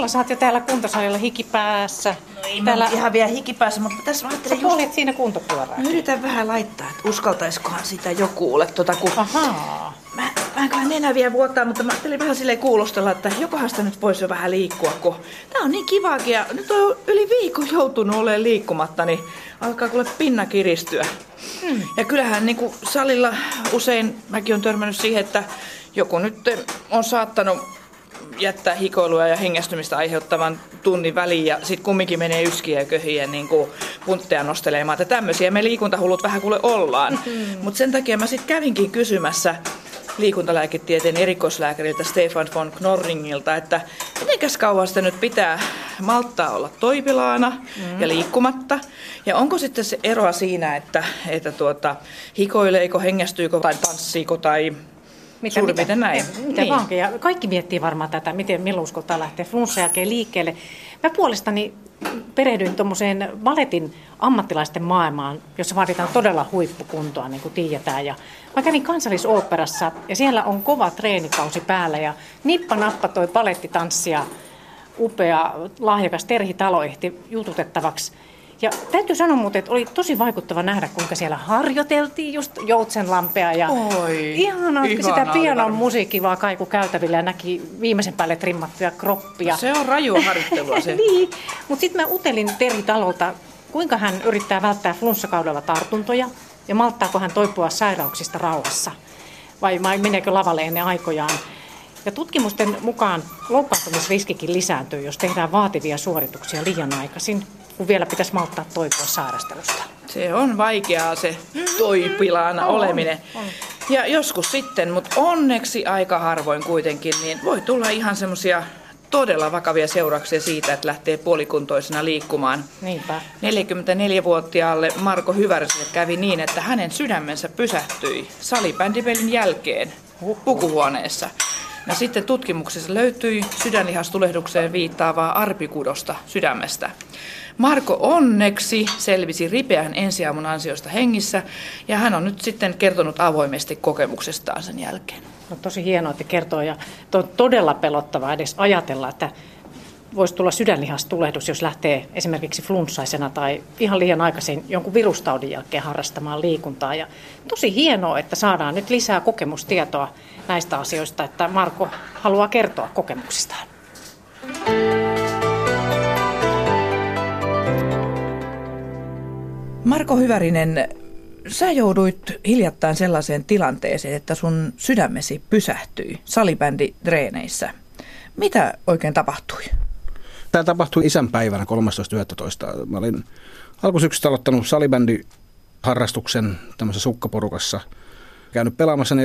Hilla, sä oot jo täällä kuntosalilla hikipäässä. No ei täällä... ihan vielä hikipäässä, mutta tässä mä ajattelin just... Sä siinä kuntopyörää. Mä yritän vähän laittaa, että uskaltaiskohan sitä joku ole tuota, kun... Ahaa. Mä, mä en nenä vielä vuottaa, mutta mä ajattelin vähän silleen kuulostella, että jokohan sitä nyt voisi jo vähän liikkua, kun tää on niin kivaakin ja nyt on yli viikon joutunut olemaan liikkumatta, niin alkaa kuule pinna kiristyä. Hmm. Ja kyllähän niin kuin salilla usein mäkin on törmännyt siihen, että joku nyt on saattanut jättää hikoilua ja hengästymistä aiheuttavan tunnin väliin ja sitten kumminkin menee yskiä ja köhiä niin kuin puntteja nostelemaan. Että tämmöisiä me liikuntahullut vähän kuule ollaan. Mm-hmm. Mutta sen takia mä sitten kävinkin kysymässä liikuntalääketieteen erikoislääkäriltä Stefan von Knorringilta, että mitenkäs kauan sitä nyt pitää malttaa olla toipilaana mm. ja liikkumatta. Ja onko sitten se eroa siinä, että, että tuota, hikoileeko, hengästyykö tai tanssiiko tai mitä, Suurin mitä, näin. Mitä niin. vaankin. Ja kaikki miettii varmaan tätä, miten milloin uskotaan lähteä flunssan jälkeen liikkeelle. Mä puolestani perehdyin tuommoiseen valetin ammattilaisten maailmaan, jossa vaaditaan todella huippukuntoa, niin kuin tiedetään. Ja mä kävin kansallisoopperassa ja siellä on kova treenikausi päällä ja nippa nappa toi palettitanssia upea, lahjakas Terhi Talo ehti jututettavaksi. Ja täytyy sanoa muuten, että oli tosi vaikuttava nähdä, kuinka siellä harjoiteltiin just Joutsenlampea. Ja Oi, ihanaa, sitä pianon musiikki vaan kaiku käytävillä ja näki viimeisen päälle trimmattuja kroppia. Se on rajua harjoittelua se. niin, mutta sitten mä utelin Teri Talolta, kuinka hän yrittää välttää flunssakaudella tartuntoja ja malttaako hän toipua sairauksista rauhassa. Vai meneekö lavalle ennen aikojaan. Ja tutkimusten mukaan loukkaantumisriskikin lisääntyy, jos tehdään vaativia suorituksia liian aikaisin kun vielä pitäisi malttaa toipua sairastelusta. Se on vaikeaa se toipilaana on, oleminen. On. Ja joskus sitten, mutta onneksi aika harvoin kuitenkin, niin voi tulla ihan semmoisia todella vakavia seurauksia siitä, että lähtee puolikuntoisena liikkumaan. Niinpä. 44-vuotiaalle Marko Hyväriselle kävi niin, että hänen sydämensä pysähtyi salibändipelin jälkeen pukuhuoneessa. Ja sitten tutkimuksessa löytyi sydänlihastulehdukseen viittaavaa arpikudosta sydämestä. Marko onneksi selvisi ripeän ensiaamun ansiosta hengissä ja hän on nyt sitten kertonut avoimesti kokemuksestaan sen jälkeen. No, tosi hienoa, että kertoo ja on todella pelottavaa edes ajatella, että voisi tulla sydänlihastulehdus, jos lähtee esimerkiksi flunssaisena tai ihan liian aikaisin jonkun virustaudin jälkeen harrastamaan liikuntaa. Ja tosi hienoa, että saadaan nyt lisää kokemustietoa näistä asioista, että Marko haluaa kertoa kokemuksistaan. Marko Hyvärinen, sä jouduit hiljattain sellaiseen tilanteeseen, että sun sydämesi pysähtyi salibänditreeneissä. Mitä oikein tapahtui? Tämä tapahtui isänpäivänä 13.11. Mä olin alkusyksystä aloittanut salibändiharrastuksen tämmöisessä sukkaporukassa. Käynyt pelaamassa 4-5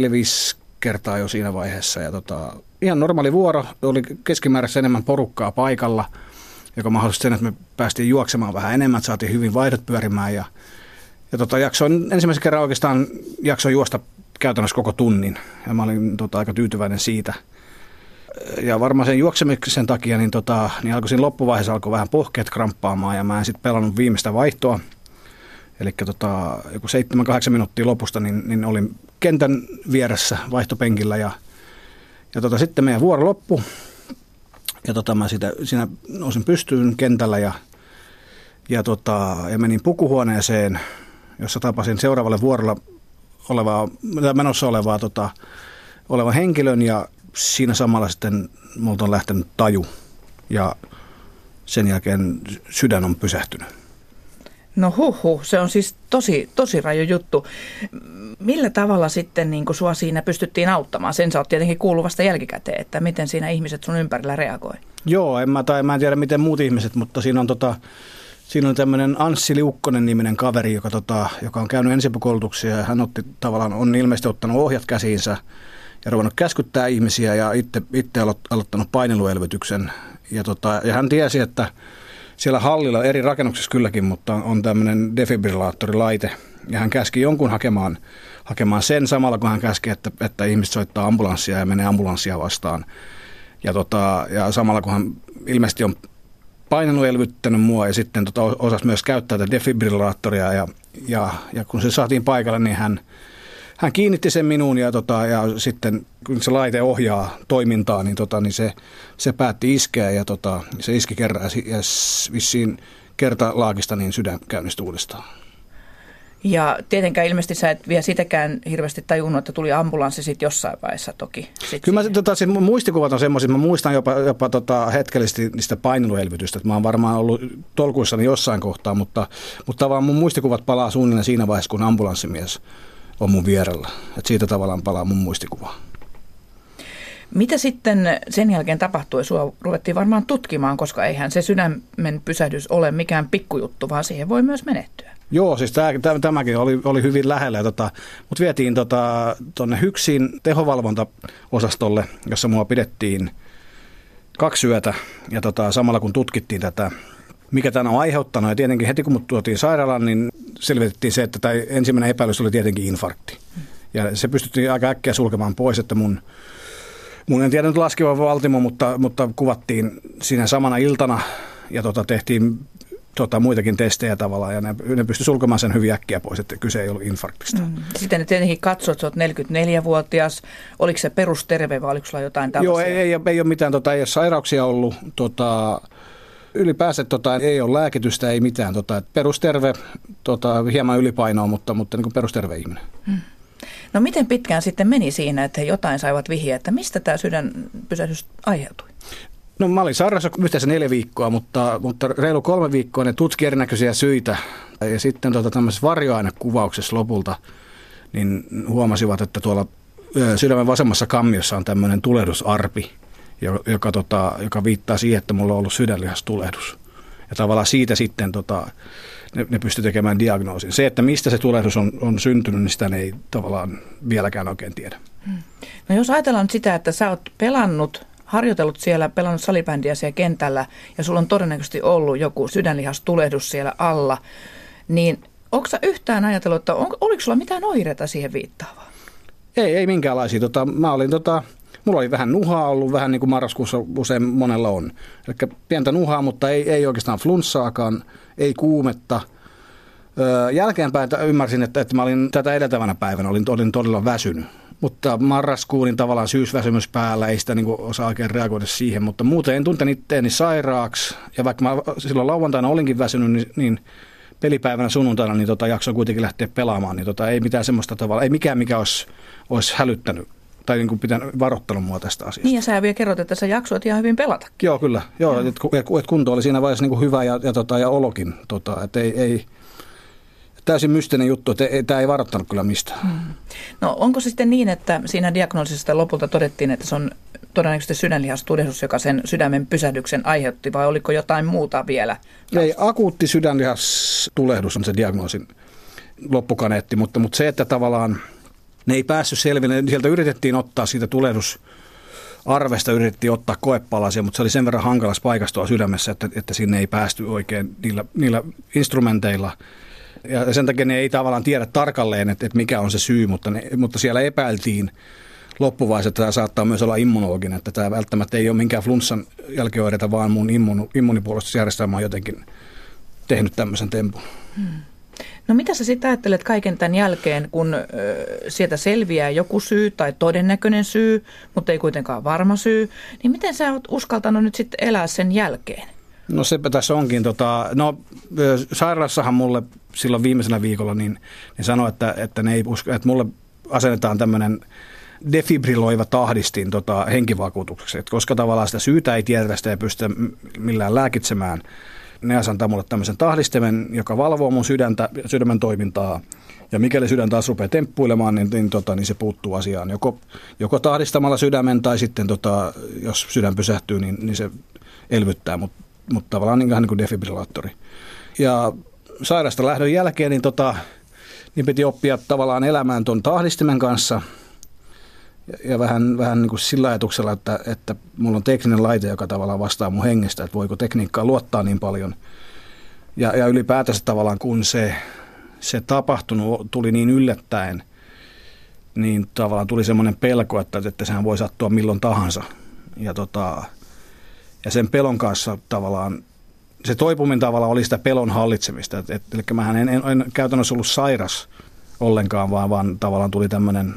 kertaa jo siinä vaiheessa. Ja tota, ihan normaali vuoro. Oli keskimäärässä enemmän porukkaa paikalla – joka mahdollisti sen, että me päästiin juoksemaan vähän enemmän, saatiin hyvin vaihdot pyörimään ja, ja tota, jaksoin ensimmäisen kerran oikeastaan jaksoin juosta käytännössä koko tunnin ja mä olin tota, aika tyytyväinen siitä. Ja varmaan sen juoksemisen takia niin, tota, niin alkoi siinä loppuvaiheessa alkoi vähän pohkeet kramppaamaan ja mä en sitten pelannut viimeistä vaihtoa. Eli tota, joku 7-8 minuuttia lopusta niin, niin olin kentän vieressä vaihtopenkillä ja, ja tota, sitten meidän vuoro loppui ja tota, mä sitä, siinä nousin pystyyn kentällä ja, ja, tota, ja menin pukuhuoneeseen, jossa tapasin seuraavalle vuorolla olevaa, menossa olevaa tota, olevan henkilön ja siinä samalla sitten multa on lähtenyt taju ja sen jälkeen sydän on pysähtynyt. No huhu, se on siis tosi, tosi raju juttu. Millä tavalla sitten niin sua siinä pystyttiin auttamaan? Sen sä oot tietenkin kuuluvasta jälkikäteen, että miten siinä ihmiset sun ympärillä reagoi. Joo, en mä, tai mä en tiedä miten muut ihmiset, mutta siinä on tota, Siinä on tämmöinen Anssi Liukkonen niminen kaveri, joka, tota, joka on käynyt ensiapukoulutuksia ja hän otti tavallaan, on ilmeisesti ottanut ohjat käsiinsä ja ruvennut käskyttää ihmisiä ja itse, itse aloittanut paineluelvytyksen. Ja, tota, ja hän tiesi, että siellä hallilla eri rakennuksissa kylläkin, mutta on tämmöinen defibrillaattorilaite. Ja hän käski jonkun hakemaan, hakemaan sen samalla, kun hän käski, että, että ihmiset soittaa ambulanssia ja menee ambulanssia vastaan. Ja, tota, ja samalla kun hän ilmeisesti on painanut elvyttänyt mua ja sitten tota, osasi myös käyttää tätä defibrillaattoria ja, ja, ja kun se saatiin paikalle, niin hän, hän kiinnitti sen minuun ja, tota, ja sitten kun se laite ohjaa toimintaa, niin, tota, niin se, se päätti iskeä ja tota, se iski kerran ja vissiin kertalaakista niin sydän käynnistyi uudestaan. Ja tietenkään ilmeisesti sä et vielä sitäkään hirveästi tajunnut, että tuli ambulanssi sitten jossain vaiheessa toki. Sit Kyllä mä, tota, siis mun muistikuvat on semmoisia, mä muistan jopa, jopa tota, hetkellisesti niistä paineluelvytystä. Mä oon varmaan ollut tolkuissani jossain kohtaa, mutta, mutta tavallaan mun muistikuvat palaa suunnilleen siinä vaiheessa, kun ambulanssimies on mun vierellä. Et siitä tavallaan palaa mun muistikuva. Mitä sitten sen jälkeen tapahtui? Sua ruvettiin varmaan tutkimaan, koska eihän se sydämen pysähdys ole mikään pikkujuttu, vaan siihen voi myös menehtyä. Joo, siis tämä, tämäkin oli, oli hyvin lähellä, tota, mutta vietiin tuonne tota, Hyksin tehovalvontaosastolle, jossa mua pidettiin kaksi yötä ja tota, samalla kun tutkittiin tätä, mikä tämä on aiheuttanut. Ja tietenkin heti kun mut tuotiin sairaalaan, niin selvitettiin se, että tämä ensimmäinen epäilys oli tietenkin infarkti. Ja se pystyttiin aika äkkiä sulkemaan pois, että mun, mun en tiedä nyt laskeva valtimo, mutta, mutta kuvattiin siinä samana iltana ja tota, tehtiin tota, muitakin testejä tavallaan, ja ne, ne pystyi sulkemaan sen hyvin äkkiä pois, että kyse ei ollut infarktista. Mm. Sitten ne tietenkin katsot, että olet 44-vuotias, oliko se perusterve vai oliko sulla jotain tällaisia? Joo, ei, ei, ei ole mitään, tota, ei ole sairauksia ollut, tota, ylipäänsä tota, ei ole lääkitystä, ei mitään. Tota, perusterve, tota, hieman ylipainoa, mutta, mutta niin kuin perusterve ihminen. Mm. No miten pitkään sitten meni siinä, että he jotain saivat vihjeä, että mistä tämä sydänpysähdys aiheutui? No mä olin sairaassa yhteensä neljä viikkoa, mutta, mutta reilu kolme viikkoa ne tutki erinäköisiä syitä. Ja sitten tota, tämmöisessä varjoainekuvauksessa lopulta niin huomasivat, että tuolla sydämen vasemmassa kammiossa on tämmöinen tulehdusarpi, joka, tota, joka viittaa siihen, että mulla on ollut sydänlihastulehdus. Ja tavallaan siitä sitten tota, ne, ne pystyy tekemään diagnoosin. Se, että mistä se tulehdus on, on syntynyt, niin sitä ne ei tavallaan vieläkään oikein tiedä. Hmm. No jos ajatellaan nyt sitä, että sä oot pelannut harjoitellut siellä, pelannut salibändiä siellä kentällä ja sulla on todennäköisesti ollut joku sydänlihastulehdus siellä alla, niin onko sä yhtään ajatellut, että on, oliko sulla mitään oireita siihen viittaavaa? Ei, ei minkäänlaisia. Tota, mä olin tota, Mulla oli vähän nuhaa ollut, vähän niin kuin marraskuussa usein monella on. Eli pientä nuhaa, mutta ei, ei oikeastaan flunssaakaan, ei kuumetta. Jälkeenpäin ymmärsin, että, että mä olin tätä edeltävänä päivänä, olin, olin todella väsynyt. Mutta marraskuun niin tavallaan syysväsymys päällä, ei sitä niin kuin osaa oikein reagoida siihen, mutta muuten en tunte itteeni sairaaksi. Ja vaikka mä silloin lauantaina olinkin väsynyt, niin, niin pelipäivänä sunnuntaina niin tota, jaksoin kuitenkin lähteä pelaamaan, niin tota, ei mitään semmoista tavalla, ei mikään mikä olisi, olisi hälyttänyt tai niin kuin pitänyt varoittanut mua tästä asiasta. Niin ja sä vielä kerrot, että sä jaksoit ihan hyvin pelata. Joo, kyllä. Joo, että et kunto oli siinä vaiheessa niin kuin hyvä ja, ja, tota, ja olokin. Tota, että ei, ei, täysin mystinen juttu, että ei, tämä ei varoittanut kyllä mistään. Hmm. No onko se sitten niin, että siinä diagnoosista lopulta todettiin, että se on todennäköisesti sydänlihastulehdus, joka sen sydämen pysähdyksen aiheutti, vai oliko jotain muuta vielä? Ei, akuutti sydänlihastulehdus on se diagnoosin loppukaneetti, mutta, mutta se, että tavallaan ne ei päässyt selville, sieltä yritettiin ottaa siitä tulehdus arvesta yritettiin ottaa koepalasia, mutta se oli sen verran hankalas paikastua sydämessä, että, että sinne ei päästy oikein niillä, niillä instrumenteilla – ja sen takia ne ei tavallaan tiedä tarkalleen, että, että mikä on se syy, mutta, ne, mutta siellä epäiltiin loppuvaiheessa, että tämä saattaa myös olla immunologinen, että tämä välttämättä ei ole minkään flunssan jälkioireita, vaan mun immun, immunipuolustusjärjestelmä on jotenkin tehnyt tämmöisen tempun. Hmm. No mitä sä sitten ajattelet kaiken tämän jälkeen, kun ö, sieltä selviää joku syy tai todennäköinen syy, mutta ei kuitenkaan varma syy, niin miten sä oot uskaltanut nyt sitten elää sen jälkeen? No sepä tässä onkin. Tota, no, sairaalassahan mulle silloin viimeisenä viikolla niin, niin sanoi, että, että, ne ei usko, että mulle asennetaan tämmöinen defibrilloiva tahdistin tota, henkivakuutukseksi, että koska tavallaan sitä syytä ei tiedetä, sitä ei pystytä millään lääkitsemään. Ne asentaa mulle tämmöisen tahdistimen, joka valvoo mun sydäntä, sydämen toimintaa. Ja mikäli sydän taas rupeaa temppuilemaan, niin, niin, tota, niin se puuttuu asiaan. Joko, joko tahdistamalla sydämen tai sitten, tota, jos sydän pysähtyy, niin, niin se elvyttää. Mutta mutta tavallaan niin, niin kuin defibrillaattori. Ja sairasta lähdön jälkeen niin, tota, niin piti oppia tavallaan elämään tuon tahdistimen kanssa ja, vähän, vähän niin kuin sillä ajatuksella, että, että mulla on tekninen laite, joka tavallaan vastaa mun hengestä, että voiko tekniikkaa luottaa niin paljon. Ja, ja ylipäätänsä tavallaan kun se, se tapahtunut tuli niin yllättäen, niin tavallaan tuli semmoinen pelko, että, että sehän voi sattua milloin tahansa. Ja tota, ja sen pelon kanssa tavallaan, se toipuminen tavallaan oli sitä pelon hallitsemista. Et, et, eli mähän en, en, en käytännössä ollut sairas ollenkaan, vaan, vaan tavallaan tuli tämmöinen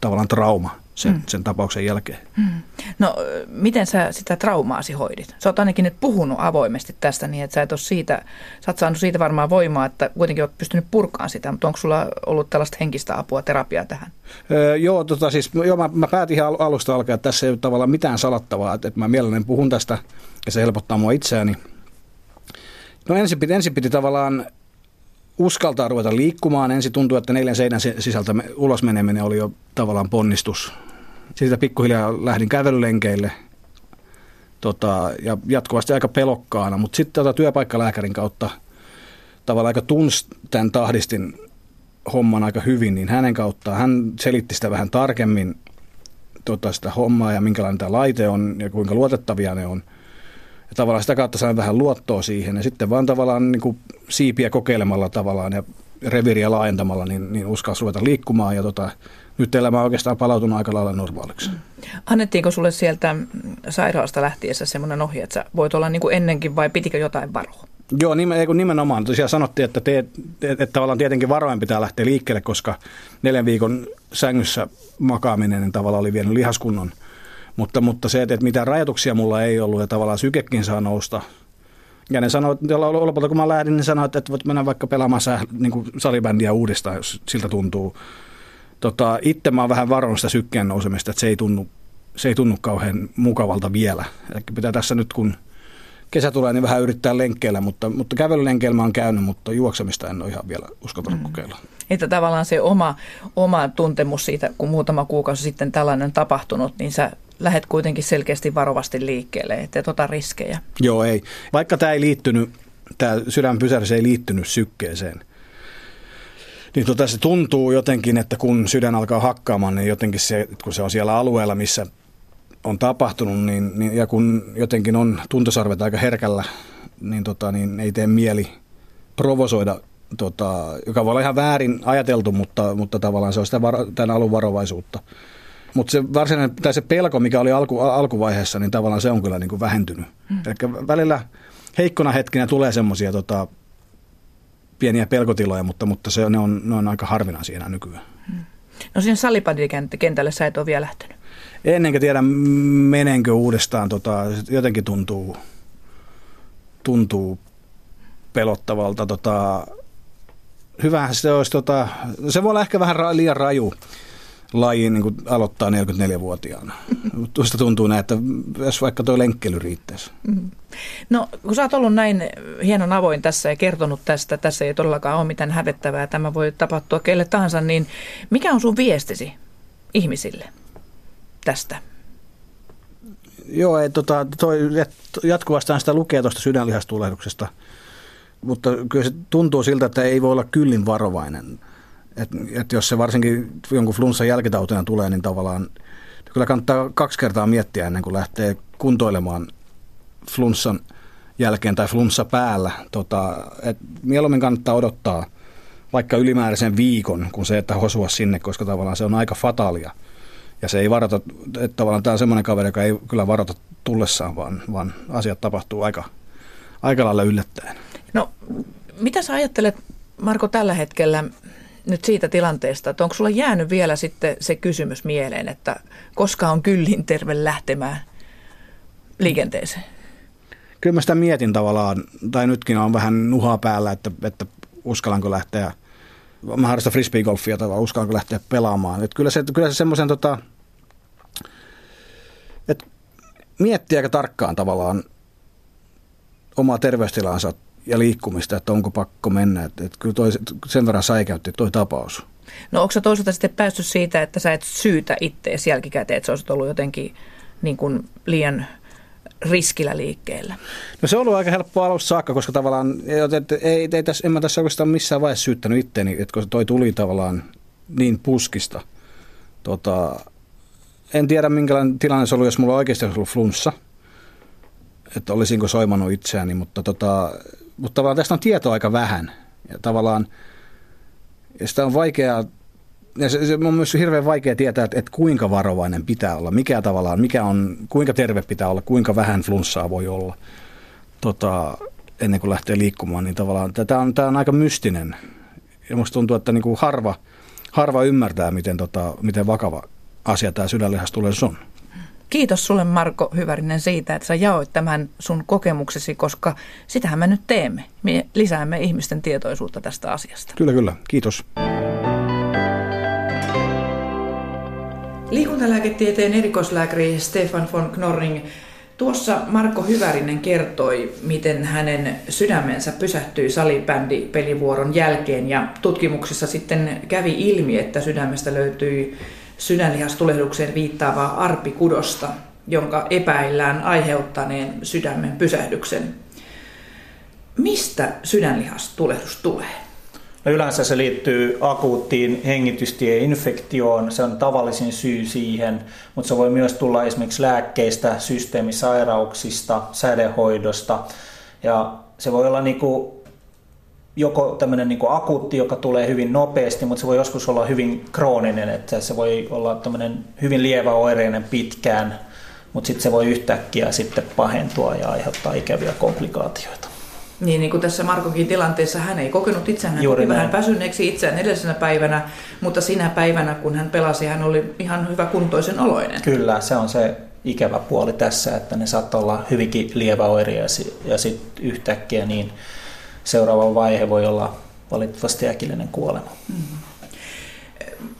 tavallaan trauma sen, mm. sen tapauksen jälkeen. Mm. No miten sä sitä traumaasi hoidit? Sä oot ainakin nyt puhunut avoimesti tästä niin, että sä et ole siitä, sä oot saanut siitä varmaan voimaa, että kuitenkin oot pystynyt purkaan sitä, mutta onko sulla ollut tällaista henkistä apua, terapiaa tähän? Öö, joo, tota, siis, joo mä, mä päätin ihan alusta alkaa, että tässä ei ole tavallaan mitään salattavaa, että, että mä mielelläni puhun tästä ja se helpottaa mua itseäni. No ensin piti, ensin piti tavallaan uskaltaa ruveta liikkumaan. Ensin tuntui, että neljän seinän sisältä ulos meneminen oli jo tavallaan ponnistus. Siitä pikkuhiljaa lähdin kävelylenkeille tota, ja jatkuvasti aika pelokkaana, mutta sitten tota, työpaikkalääkärin kautta tavallaan aika tunsi tämän tahdistin homman aika hyvin, niin hänen kauttaan hän selitti sitä vähän tarkemmin tota, sitä hommaa ja minkälainen tämä laite on ja kuinka luotettavia ne on – ja tavallaan sitä kautta sain vähän luottoa siihen ja sitten vaan tavallaan niin kuin siipiä kokeilemalla tavallaan ja reviriä laajentamalla, niin, niin uskalsi ruveta liikkumaan ja tota, nyt elämä on oikeastaan palautunut aika lailla normaaliksi. Annettiinko sulle sieltä sairaalasta lähtiessä semmoinen ohje, että sä voit olla niin kuin ennenkin vai pitikö jotain varoa? Joo, nimenomaan. Tosiaan sanottiin, että, te, että tavallaan tietenkin varoen pitää lähteä liikkeelle, koska neljän viikon sängyssä makaaminen niin tavallaan oli vienyt lihaskunnon – mutta, mutta se, että mitä rajoituksia mulla ei ollut ja tavallaan sykekin saa nousta. Ja ne sanoivat, lopulta kun mä lähdin, niin sanoivat, että voit mennä vaikka pelaamaan sä, niin kuin salibändiä uudestaan, jos siltä tuntuu. Tota, itse mä oon vähän varonut sitä sykkeen nousemista, että se ei tunnu, se ei tunnu kauhean mukavalta vielä. Eli pitää tässä nyt, kun kesä tulee, niin vähän yrittää lenkkeillä, mutta, mutta kävelylenkkeillä mä oon käynyt, mutta juoksemista en ole ihan vielä uskaltanut mm. kokeilla. Että tavallaan se oma, oma tuntemus siitä, kun muutama kuukausi sitten tällainen on tapahtunut, niin sä lähdet kuitenkin selkeästi varovasti liikkeelle, ettei tota riskejä. Joo, ei. Vaikka tämä ei liittynyt, tämä sydänpysähdys ei liittynyt sykkeeseen, niin tota se tuntuu jotenkin, että kun sydän alkaa hakkaamaan, niin jotenkin se, kun se on siellä alueella, missä on tapahtunut, niin, niin ja kun jotenkin on tuntosarvet aika herkällä, niin, tota, niin ei tee mieli provosoida, tota, joka voi olla ihan väärin ajateltu, mutta, mutta tavallaan se on sitä varo, tämän alun varovaisuutta. Mutta se varsinainen, tai se pelko, mikä oli alku, alkuvaiheessa, niin tavallaan se on kyllä niin kuin vähentynyt. Mm. Eli välillä heikkona hetkinä tulee semmoisia tota, pieniä pelkotiloja, mutta, mutta se, ne, on, ne on aika harvinaisia enää nykyään. Mm. No sinne salipadikentälle sä et ole vielä lähtenyt. Ennenkä tiedä, menenkö uudestaan. Tota, jotenkin tuntuu, tuntuu pelottavalta. Tota, hyvähän se olisi, tota, se voi olla ehkä vähän ra- liian raju laji niin aloittaa 44-vuotiaana. Tuosta tuntuu näin, että jos vaikka tuo lenkkely riittäisi. Mm-hmm. No kun sä oot ollut näin hienon avoin tässä ja kertonut tästä, tässä ei todellakaan ole mitään hävettävää, tämä voi tapahtua kelle tahansa, niin mikä on sun viestisi ihmisille tästä? Joo, ei, tota, toi, jatkuvasti sitä lukee tuosta sydänlihastulehduksesta, mutta kyllä se tuntuu siltä, että ei voi olla kyllin varovainen et, et jos se varsinkin jonkun flunssan jälkitautina tulee, niin tavallaan kyllä kannattaa kaksi kertaa miettiä ennen kuin lähtee kuntoilemaan flunssan jälkeen tai flunssa päällä. Tota, et mieluummin kannattaa odottaa vaikka ylimääräisen viikon kuin se, että hosua sinne, koska tavallaan se on aika fatalia. Ja se ei varata, että tavallaan tämä on semmoinen kaveri, joka ei kyllä varata tullessaan, vaan, vaan asiat tapahtuu aika, aika lailla yllättäen. No, mitä sä ajattelet, Marko, tällä hetkellä nyt siitä tilanteesta, että onko sulla jäänyt vielä sitten se kysymys mieleen, että koska on kyllin terve lähtemään liikenteeseen? Kyllä mä sitä mietin tavallaan, tai nytkin on vähän nuhaa päällä, että, että uskallanko lähteä, mä harrastan frisbeegolfia, tai uskallanko lähteä pelaamaan. Että kyllä se, kyllä se semmoisen tota, että miettii aika tarkkaan tavallaan omaa terveystilansa ja liikkumista, että onko pakko mennä. Että, että kyllä toi, sen verran säikäytti toi tapaus. No onko sä toisaalta sitten päässyt siitä, että sä et syytä ittees jälkikäteen, että sä olisit ollut jotenkin niin kuin liian riskillä liikkeellä? No se on ollut aika helppo alusta saakka, koska tavallaan että ei, ei tässä, en mä tässä oikeastaan missään vaiheessa syyttänyt itteeni, että kun toi tuli tavallaan niin puskista. Tota, en tiedä minkälainen tilanne se oli, jos mulla oikeasti olisi ollut flunssa, että olisinko soimannut itseäni, mutta tota, mutta tavallaan tästä on tietoa aika vähän. Ja tavallaan ja sitä on vaikeaa, ja se, se on myös hirveän vaikea tietää, että, että kuinka varovainen pitää olla, mikä tavallaan, mikä on, kuinka terve pitää olla, kuinka vähän flunssaa voi olla tota, ennen kuin lähtee liikkumaan, niin tavallaan tämä on, tämä on aika mystinen. Ja musta tuntuu, että niin kuin harva, harva ymmärtää, miten, tota, miten vakava asia tämä sydänlihastulehdus on. Kiitos sulle Marko Hyvärinen siitä, että sä jaoit tämän sun kokemuksesi, koska sitähän me nyt teemme. Me lisäämme ihmisten tietoisuutta tästä asiasta. Kyllä, kyllä. Kiitos. Liikuntalääketieteen erikoislääkäri Stefan von Knorring, tuossa Marko Hyvärinen kertoi, miten hänen sydämensä pysähtyi salibändi pelivuoron jälkeen ja tutkimuksissa sitten kävi ilmi, että sydämestä löytyi sydänlihastulehdukseen viittaavaa arpikudosta, jonka epäillään aiheuttaneen sydämen pysähdyksen. Mistä sydänlihastulehdus tulee? No yleensä se liittyy akuuttiin hengitystieinfektioon, se on tavallisin syy siihen, mutta se voi myös tulla esimerkiksi lääkkeistä, systeemisairauksista, sädehoidosta. Ja se voi olla niin kuin joko tämmöinen niin akuutti, joka tulee hyvin nopeasti, mutta se voi joskus olla hyvin krooninen, että se voi olla tämmöinen hyvin lievä oireinen pitkään, mutta sitten se voi yhtäkkiä sitten pahentua ja aiheuttaa ikäviä komplikaatioita. Niin, niin kuin tässä Markokin tilanteessa hän ei kokenut itseään, hän vähän väsyneeksi itseään edellisenä päivänä, mutta sinä päivänä, kun hän pelasi, hän oli ihan hyvä kuntoisen oloinen. Kyllä, se on se ikävä puoli tässä, että ne saattaa olla hyvinkin lievä oireja ja sitten yhtäkkiä niin seuraava vaihe voi olla valitettavasti äkillinen kuolema. Mm-hmm.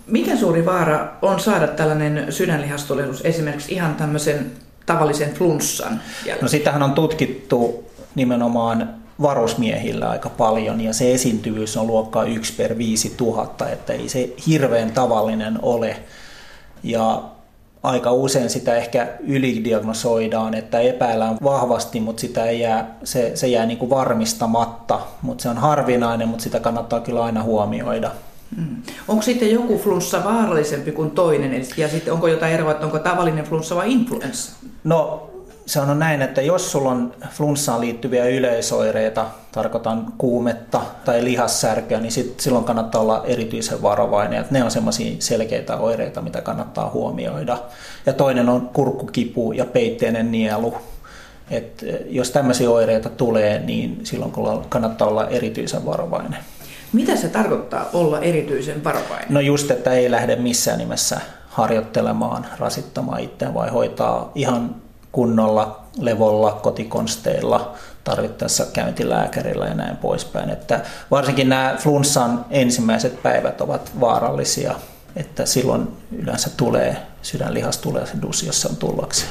Miten suuri vaara on saada tällainen sydänlihastulehdus esimerkiksi ihan tämmöisen tavallisen flunssan? No sitähän on tutkittu nimenomaan varusmiehillä aika paljon ja se esiintyvyys on luokkaa 1 per 5000, että ei se hirveän tavallinen ole. Ja aika usein sitä ehkä ylidiagnosoidaan, että epäillään vahvasti, mutta sitä ei jää, se, se jää niin kuin varmistamatta. Mutta se on harvinainen, mutta sitä kannattaa kyllä aina huomioida. Mm. Onko sitten joku flunssa vaarallisempi kuin toinen? Ja sitten onko jotain eroa, että onko tavallinen flunssa vai influenssa? No se on näin, että jos sulla on flunssaan liittyviä yleisoireita, tarkoitan kuumetta tai lihassärkyä, niin sit, silloin kannattaa olla erityisen varovainen. Että ne on sellaisia selkeitä oireita, mitä kannattaa huomioida. Ja toinen on kurkkukipu ja peitteinen nielu. Et eh, jos tämmöisiä oireita tulee, niin silloin kannattaa olla erityisen varovainen. Mitä se tarkoittaa olla erityisen varovainen? No just, että ei lähde missään nimessä harjoittelemaan, rasittamaan itseään, vai hoitaa ihan kunnolla, levolla, kotikonsteilla, tarvittaessa käyntilääkärillä ja näin poispäin. Että varsinkin nämä flunssan ensimmäiset päivät ovat vaarallisia, että silloin yleensä tulee sydänlihastulehdus, jos se on tullakseen.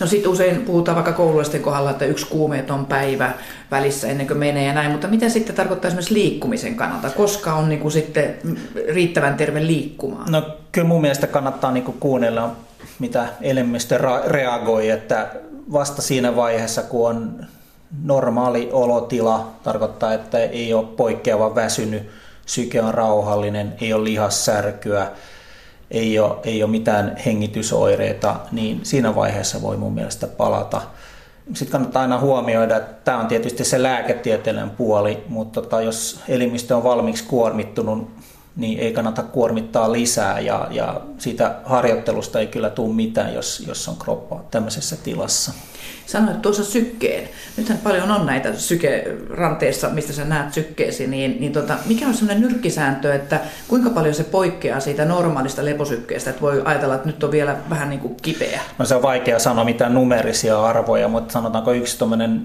No sitten usein puhutaan vaikka koululaisten kohdalla, että yksi kuumeeton päivä välissä ennen kuin menee ja näin, mutta mitä sitten tarkoittaa esimerkiksi liikkumisen kannalta? Koska on niin kuin sitten riittävän terve liikkumaan? No kyllä mun mielestä kannattaa niin kuin kuunnella mitä elimistö reagoi, että vasta siinä vaiheessa, kun on normaali olotila, tarkoittaa, että ei ole poikkeava väsynyt, syke on rauhallinen, ei ole lihassärkyä, ei ole, ei ole mitään hengitysoireita, niin siinä vaiheessa voi mun mielestä palata. Sitten kannattaa aina huomioida, että tämä on tietysti se lääketieteellinen puoli, mutta tota, jos elimistö on valmiiksi kuormittunut niin ei kannata kuormittaa lisää ja, ja siitä harjoittelusta ei kyllä tule mitään, jos, jos on kroppa tämmöisessä tilassa. Sanoit tuossa sykkeen. Nythän paljon on näitä sykeranteissa, mistä sä näet sykkeesi, niin, niin tota, mikä on semmoinen nyrkkisääntö, että kuinka paljon se poikkeaa siitä normaalista leposykkeestä, että voi ajatella, että nyt on vielä vähän niin kuin kipeä? No se on vaikea sanoa mitään numerisia arvoja, mutta sanotaanko yksi tuommoinen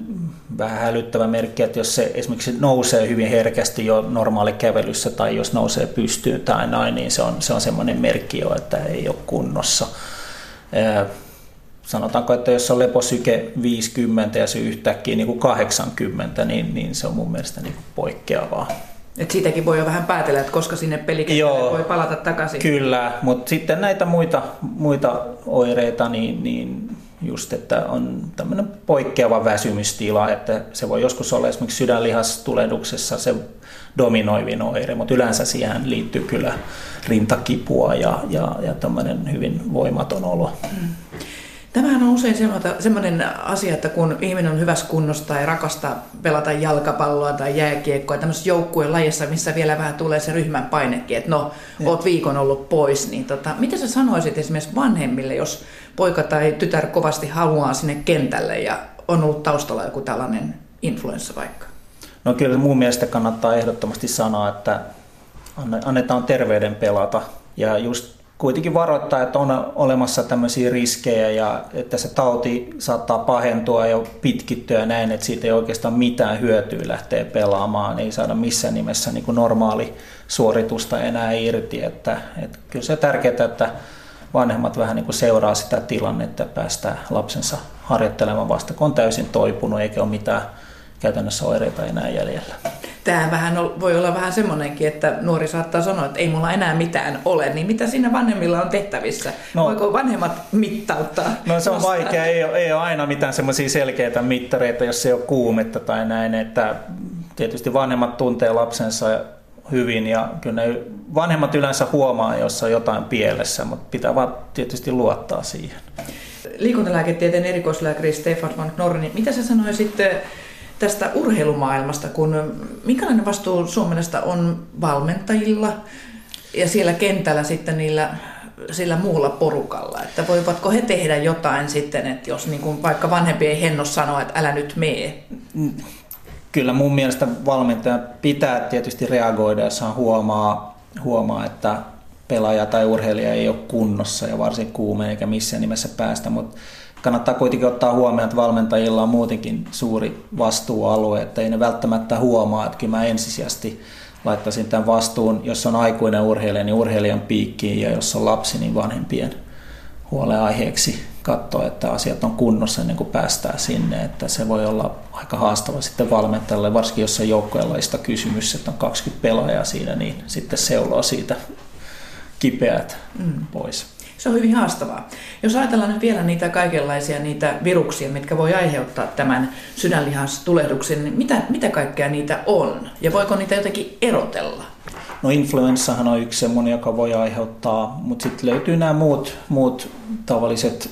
vähän hälyttävä merkki, että jos se esimerkiksi nousee hyvin herkästi jo normaali kävelyssä tai jos nousee pystyyn tai näin, niin se on, se on semmoinen merkki jo, että ei ole kunnossa sanotaanko, että jos on leposyke 50 ja se yhtäkkiä niin kuin 80, niin, niin se on mun mielestä niin kuin poikkeavaa. Et siitäkin voi jo vähän päätellä, että koska sinne pelikentälle voi palata takaisin. Kyllä, mutta sitten näitä muita, muita oireita, niin, niin just, että on tämmöinen poikkeava väsymystila, että se voi joskus olla esimerkiksi sydänlihastulehduksessa se dominoivin oire, mutta yleensä siihen liittyy kyllä rintakipua ja, ja, ja tämmöinen hyvin voimaton olo. Mm. Tämähän on usein sellainen asia, että kun ihminen on hyvässä kunnossa tai rakastaa pelata jalkapalloa tai jääkiekkoa, tämmöisessä joukkueen lajissa, missä vielä vähän tulee se ryhmän painekin, että no, ja. oot viikon ollut pois, niin tota, mitä sä sanoisit esimerkiksi vanhemmille, jos poika tai tytär kovasti haluaa sinne kentälle ja on ollut taustalla joku tällainen influenssa vaikka? No kyllä mun mielestä kannattaa ehdottomasti sanoa, että annetaan terveyden pelata. Ja just kuitenkin varoittaa, että on olemassa tämmöisiä riskejä ja että se tauti saattaa pahentua ja pitkittyä ja näin, että siitä ei oikeastaan mitään hyötyä lähteä pelaamaan, ei saada missään nimessä niin kuin normaali suoritusta enää irti. Että, että kyllä se on tärkeää, että vanhemmat vähän niin kuin seuraa sitä tilannetta ja päästää lapsensa harjoittelemaan vasta, kun on täysin toipunut eikä ole mitään käytännössä oireita enää jäljellä. Tämä vähän voi olla vähän semmoinenkin, että nuori saattaa sanoa, että ei mulla enää mitään ole, niin mitä siinä vanhemmilla on tehtävissä? No, Voiko vanhemmat mittauttaa? No se on vaikea, ei ole, ei ole aina mitään semmoisia selkeitä mittareita, jos ei ole kuumetta tai näin, että tietysti vanhemmat tuntee lapsensa hyvin ja kyllä ne vanhemmat yleensä huomaa, jos on jotain pielessä, mutta pitää vaan tietysti luottaa siihen. Liikuntalääketieteen erikoislääkäri Stefan van Knorren, niin mitä sä sanoisit tästä urheilumaailmasta, kun minkälainen vastuu Suomesta on valmentajilla ja siellä kentällä sitten niillä sillä muulla porukalla, että voivatko he tehdä jotain sitten, että jos niin kuin vaikka vanhempi ei henno sanoa, että älä nyt mee? Kyllä mun mielestä valmentaja pitää tietysti reagoida, jos hän huomaa, huomaa että pelaaja tai urheilija ei ole kunnossa ja varsin kuume eikä missään nimessä päästä, mutta kannattaa kuitenkin ottaa huomioon, että valmentajilla on muutenkin suuri vastuualue, että ei ne välttämättä huomaa, että kyllä mä ensisijaisesti laittaisin tämän vastuun, jos on aikuinen urheilija, niin urheilijan piikkiin ja jos on lapsi, niin vanhempien huoleaiheeksi katsoa, että asiat on kunnossa ennen kuin päästään sinne, että se voi olla aika haastava sitten valmentajalle, varsinkin jos on joukkueenlaista kysymys, että on 20 pelaajaa siinä, niin sitten seuloo siitä kipeät mm. pois se on hyvin haastavaa. Jos ajatellaan nyt vielä niitä kaikenlaisia niitä viruksia, mitkä voi aiheuttaa tämän sydänlihastulehduksen, niin mitä, mitä kaikkea niitä on? Ja voiko niitä jotenkin erotella? No influenssahan on yksi semmoinen, joka voi aiheuttaa, mutta sitten löytyy nämä muut, muut tavalliset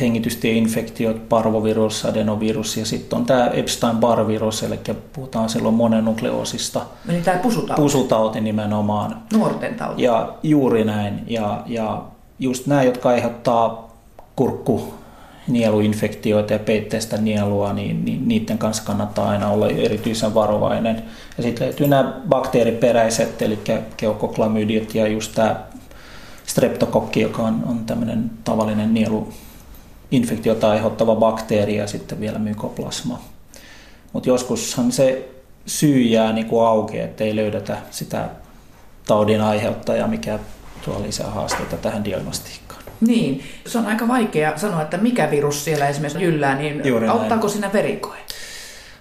hengitystieinfektiot, parvovirus, adenovirus ja sitten on tämä Epstein-Barr-virus, eli puhutaan silloin monenukleosista. Eli tämä pusutauti. Pusutauti nimenomaan. Nuorten tauti. Ja juuri näin. Ja, ja just nämä, jotka aiheuttaa kurkku nieluinfektioita ja peitteistä nielua, niin, niin niiden kanssa kannattaa aina olla erityisen varovainen. Ja sitten löytyy nämä bakteeriperäiset, eli keukoklamydiat ja just tämä streptokokki, joka on, on tämmöinen tavallinen nieluinfektiota aiheuttava bakteeri ja sitten vielä mykoplasma. Mutta joskushan se syy jää niinku auki, ettei löydetä sitä taudin aiheuttajaa, mikä tuo lisää haasteita tähän diagnostiikkaan. Niin, se on aika vaikea sanoa, että mikä virus siellä esimerkiksi jyllää, niin Juuri auttaako näin. siinä verikoe?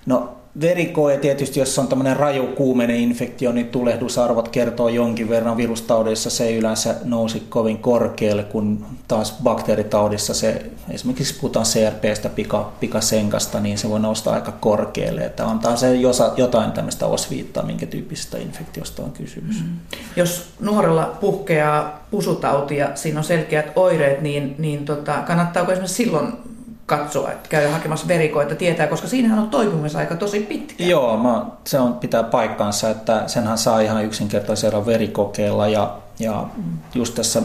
No verikoe tietysti, jos on tämmöinen raju kuumeinen infektio, niin tulehdusarvot kertoo jonkin verran. Virustaudeissa se ei yleensä nousi kovin korkealle, kun taas bakteeritaudissa se, esimerkiksi puhutaan CRPstä, pika, pikasenkasta, niin se voi nousta aika korkealle. Että antaa se jotain tämmöistä osviittaa, minkä tyyppisestä infektiosta on kysymys. Mm. Jos nuorella puhkeaa pusutautia, siinä on selkeät oireet, niin, niin tota, kannattaako esimerkiksi silloin katsoa, että käy hakemassa verikoita, tietää, koska siinähän on toipumisaika tosi pitkä. Joo, mä, se on, pitää paikkansa, että senhän saa ihan yksinkertaisella verikokeella ja, ja just tässä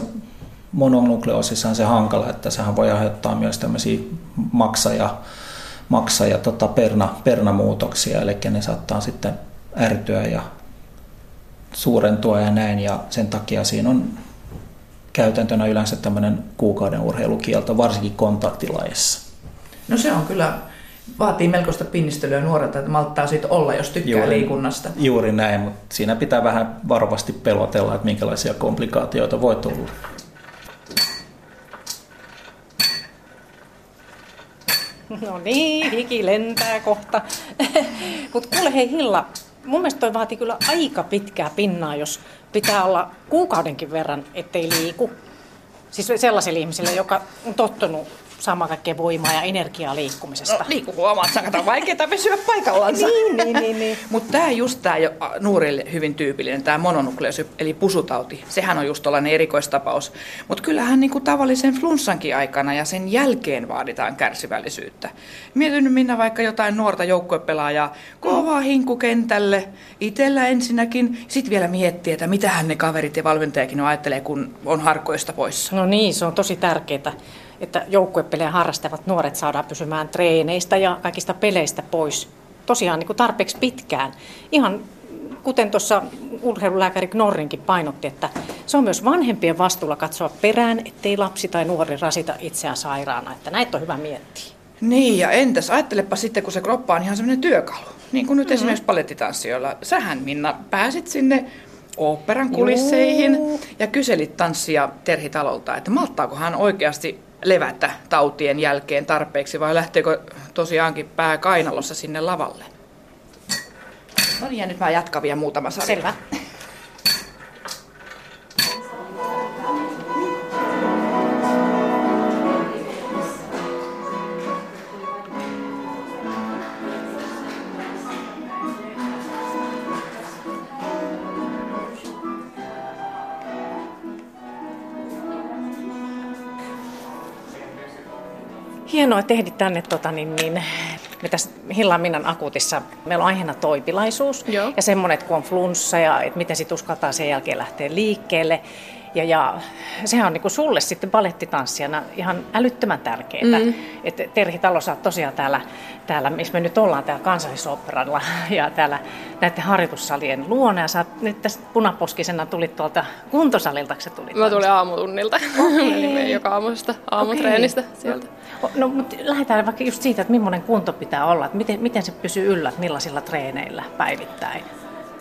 mononukleosissa on se hankala, että sehän voi aiheuttaa myös tämmöisiä maksaja, maksaja tota perna, pernamuutoksia, eli ne saattaa sitten ärtyä ja suurentua ja näin, ja sen takia siinä on käytäntönä yleensä tämmöinen kuukauden urheilukielto, varsinkin kontaktilajissa. No se on kyllä, vaatii melkoista pinnistelyä nuorelta, että malttaa siitä olla, jos tykkää juuri, liikunnasta. Juuri näin, mutta siinä pitää vähän varovasti pelotella, että minkälaisia komplikaatioita voi tulla. No niin, hiki lentää kohta. Mutta kuule hei Hilla, mun mielestä toi vaatii kyllä aika pitkää pinnaa, jos pitää olla kuukaudenkin verran, ettei liiku. Siis sellaiselle ihmiselle, joka on tottunut saamaan kaikkea voimaa ja energiaa liikkumisesta. No liiku huomaat, sä on vaikeaa pysyä paikallansa. niin, niin, niin, niin. Mutta tämä just tämä nuorille hyvin tyypillinen, tämä mononukleus, eli pusutauti, sehän on just tällainen erikoistapaus. Mutta kyllähän niinku tavallisen flunssankin aikana ja sen jälkeen vaaditaan kärsivällisyyttä. Mietin nyt minä vaikka jotain nuorta joukkuepelaajaa, kovaa hinku kentälle, itsellä ensinnäkin, sitten vielä miettiä, että mitä ne kaverit ja valmentajakin ajattelee, kun on harkoista poissa. No niin, se on tosi tärkeää että joukkuepelejä harrastavat nuoret saadaan pysymään treeneistä ja kaikista peleistä pois tosiaan niin kuin tarpeeksi pitkään. Ihan kuten tuossa urheilulääkäri Knorrinkin painotti, että se on myös vanhempien vastuulla katsoa perään, ettei lapsi tai nuori rasita itseään sairaana. Että näitä on hyvä miettiä. Niin, ja entäs ajattelepa sitten, kun se kroppa on ihan semmoinen työkalu. Niin kuin nyt mm-hmm. esimerkiksi palettitanssijoilla. Sähän, Minna, pääsit sinne oopperan kulisseihin Juu. ja kyselit tanssia Terhi Talolta, että malttaako hän oikeasti levätä tautien jälkeen tarpeeksi vai lähteekö tosiaankin pää kainalossa sinne lavalle? No niin, ja nyt mä jatkan vielä muutama sarja. Selvä. Hienoa, että ehdit tänne tota, niin, niin, me tässä Hillan Minnan akuutissa, meillä on aiheena toipilaisuus Joo. ja semmoinen, että kun on flunssa ja että miten sitten uskaltaa sen jälkeen lähteä liikkeelle. Ja, ja sehän on niin kuin sulle sitten balettitanssijana ihan älyttömän tärkeää. Mm. Että Terhi Talo, sä tosiaan täällä, täällä, missä me nyt ollaan, täällä kansallisoperalla ja täällä näiden harjoitussalien luona. Ja sä nyt tästä punaposkisena tulit tuolta kuntosalilta, se tuli? Mä tulin aamutunnilta, okay. eli joka aamusta, aamutreenistä okay. sieltä. No, mutta lähdetään vaikka just siitä, että millainen kunto pitää olla, että miten, miten se pysyy yllä, että millaisilla treeneillä päivittäin?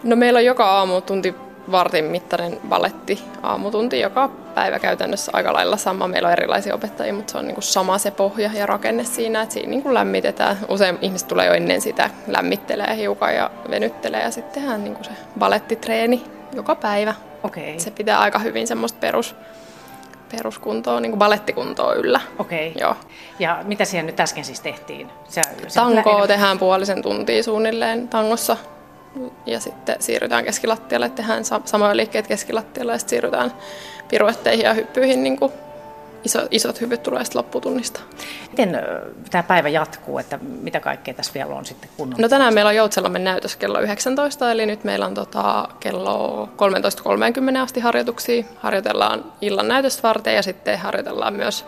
No meillä on joka aamu tunti vartin mittainen valetti aamutunti joka päivä käytännössä aika lailla sama. Meillä on erilaisia opettajia, mutta se on niin kuin sama se pohja ja rakenne siinä, että siinä niin kuin lämmitetään. Usein ihmiset tulee jo ennen sitä, lämmittelee hiukan ja venyttelee ja sitten tehdään niin kuin se balettitreeni joka päivä. Okay. Se pitää aika hyvin semmoista perus, peruskuntoa, niin kuin balettikuntoa yllä. Okei. Okay. Joo. Ja mitä siellä nyt äsken siis tehtiin? Se Tankoa tehdään puolisen tuntia suunnilleen tangossa. Ja sitten siirrytään keskilattialle, tehdään samoja liikkeet keskilattialle ja sitten siirrytään piruetteihin ja hyppyihin niin kuin iso, isot hyvyt tulee sitten lopputunnista. Miten tämä päivä jatkuu, että mitä kaikkea tässä vielä on sitten kunnon? No tänään meillä on Joutsellamme näytös kello 19, eli nyt meillä on tota, kello 13.30 asti harjoituksia. Harjoitellaan illan näytöstä varten ja sitten harjoitellaan myös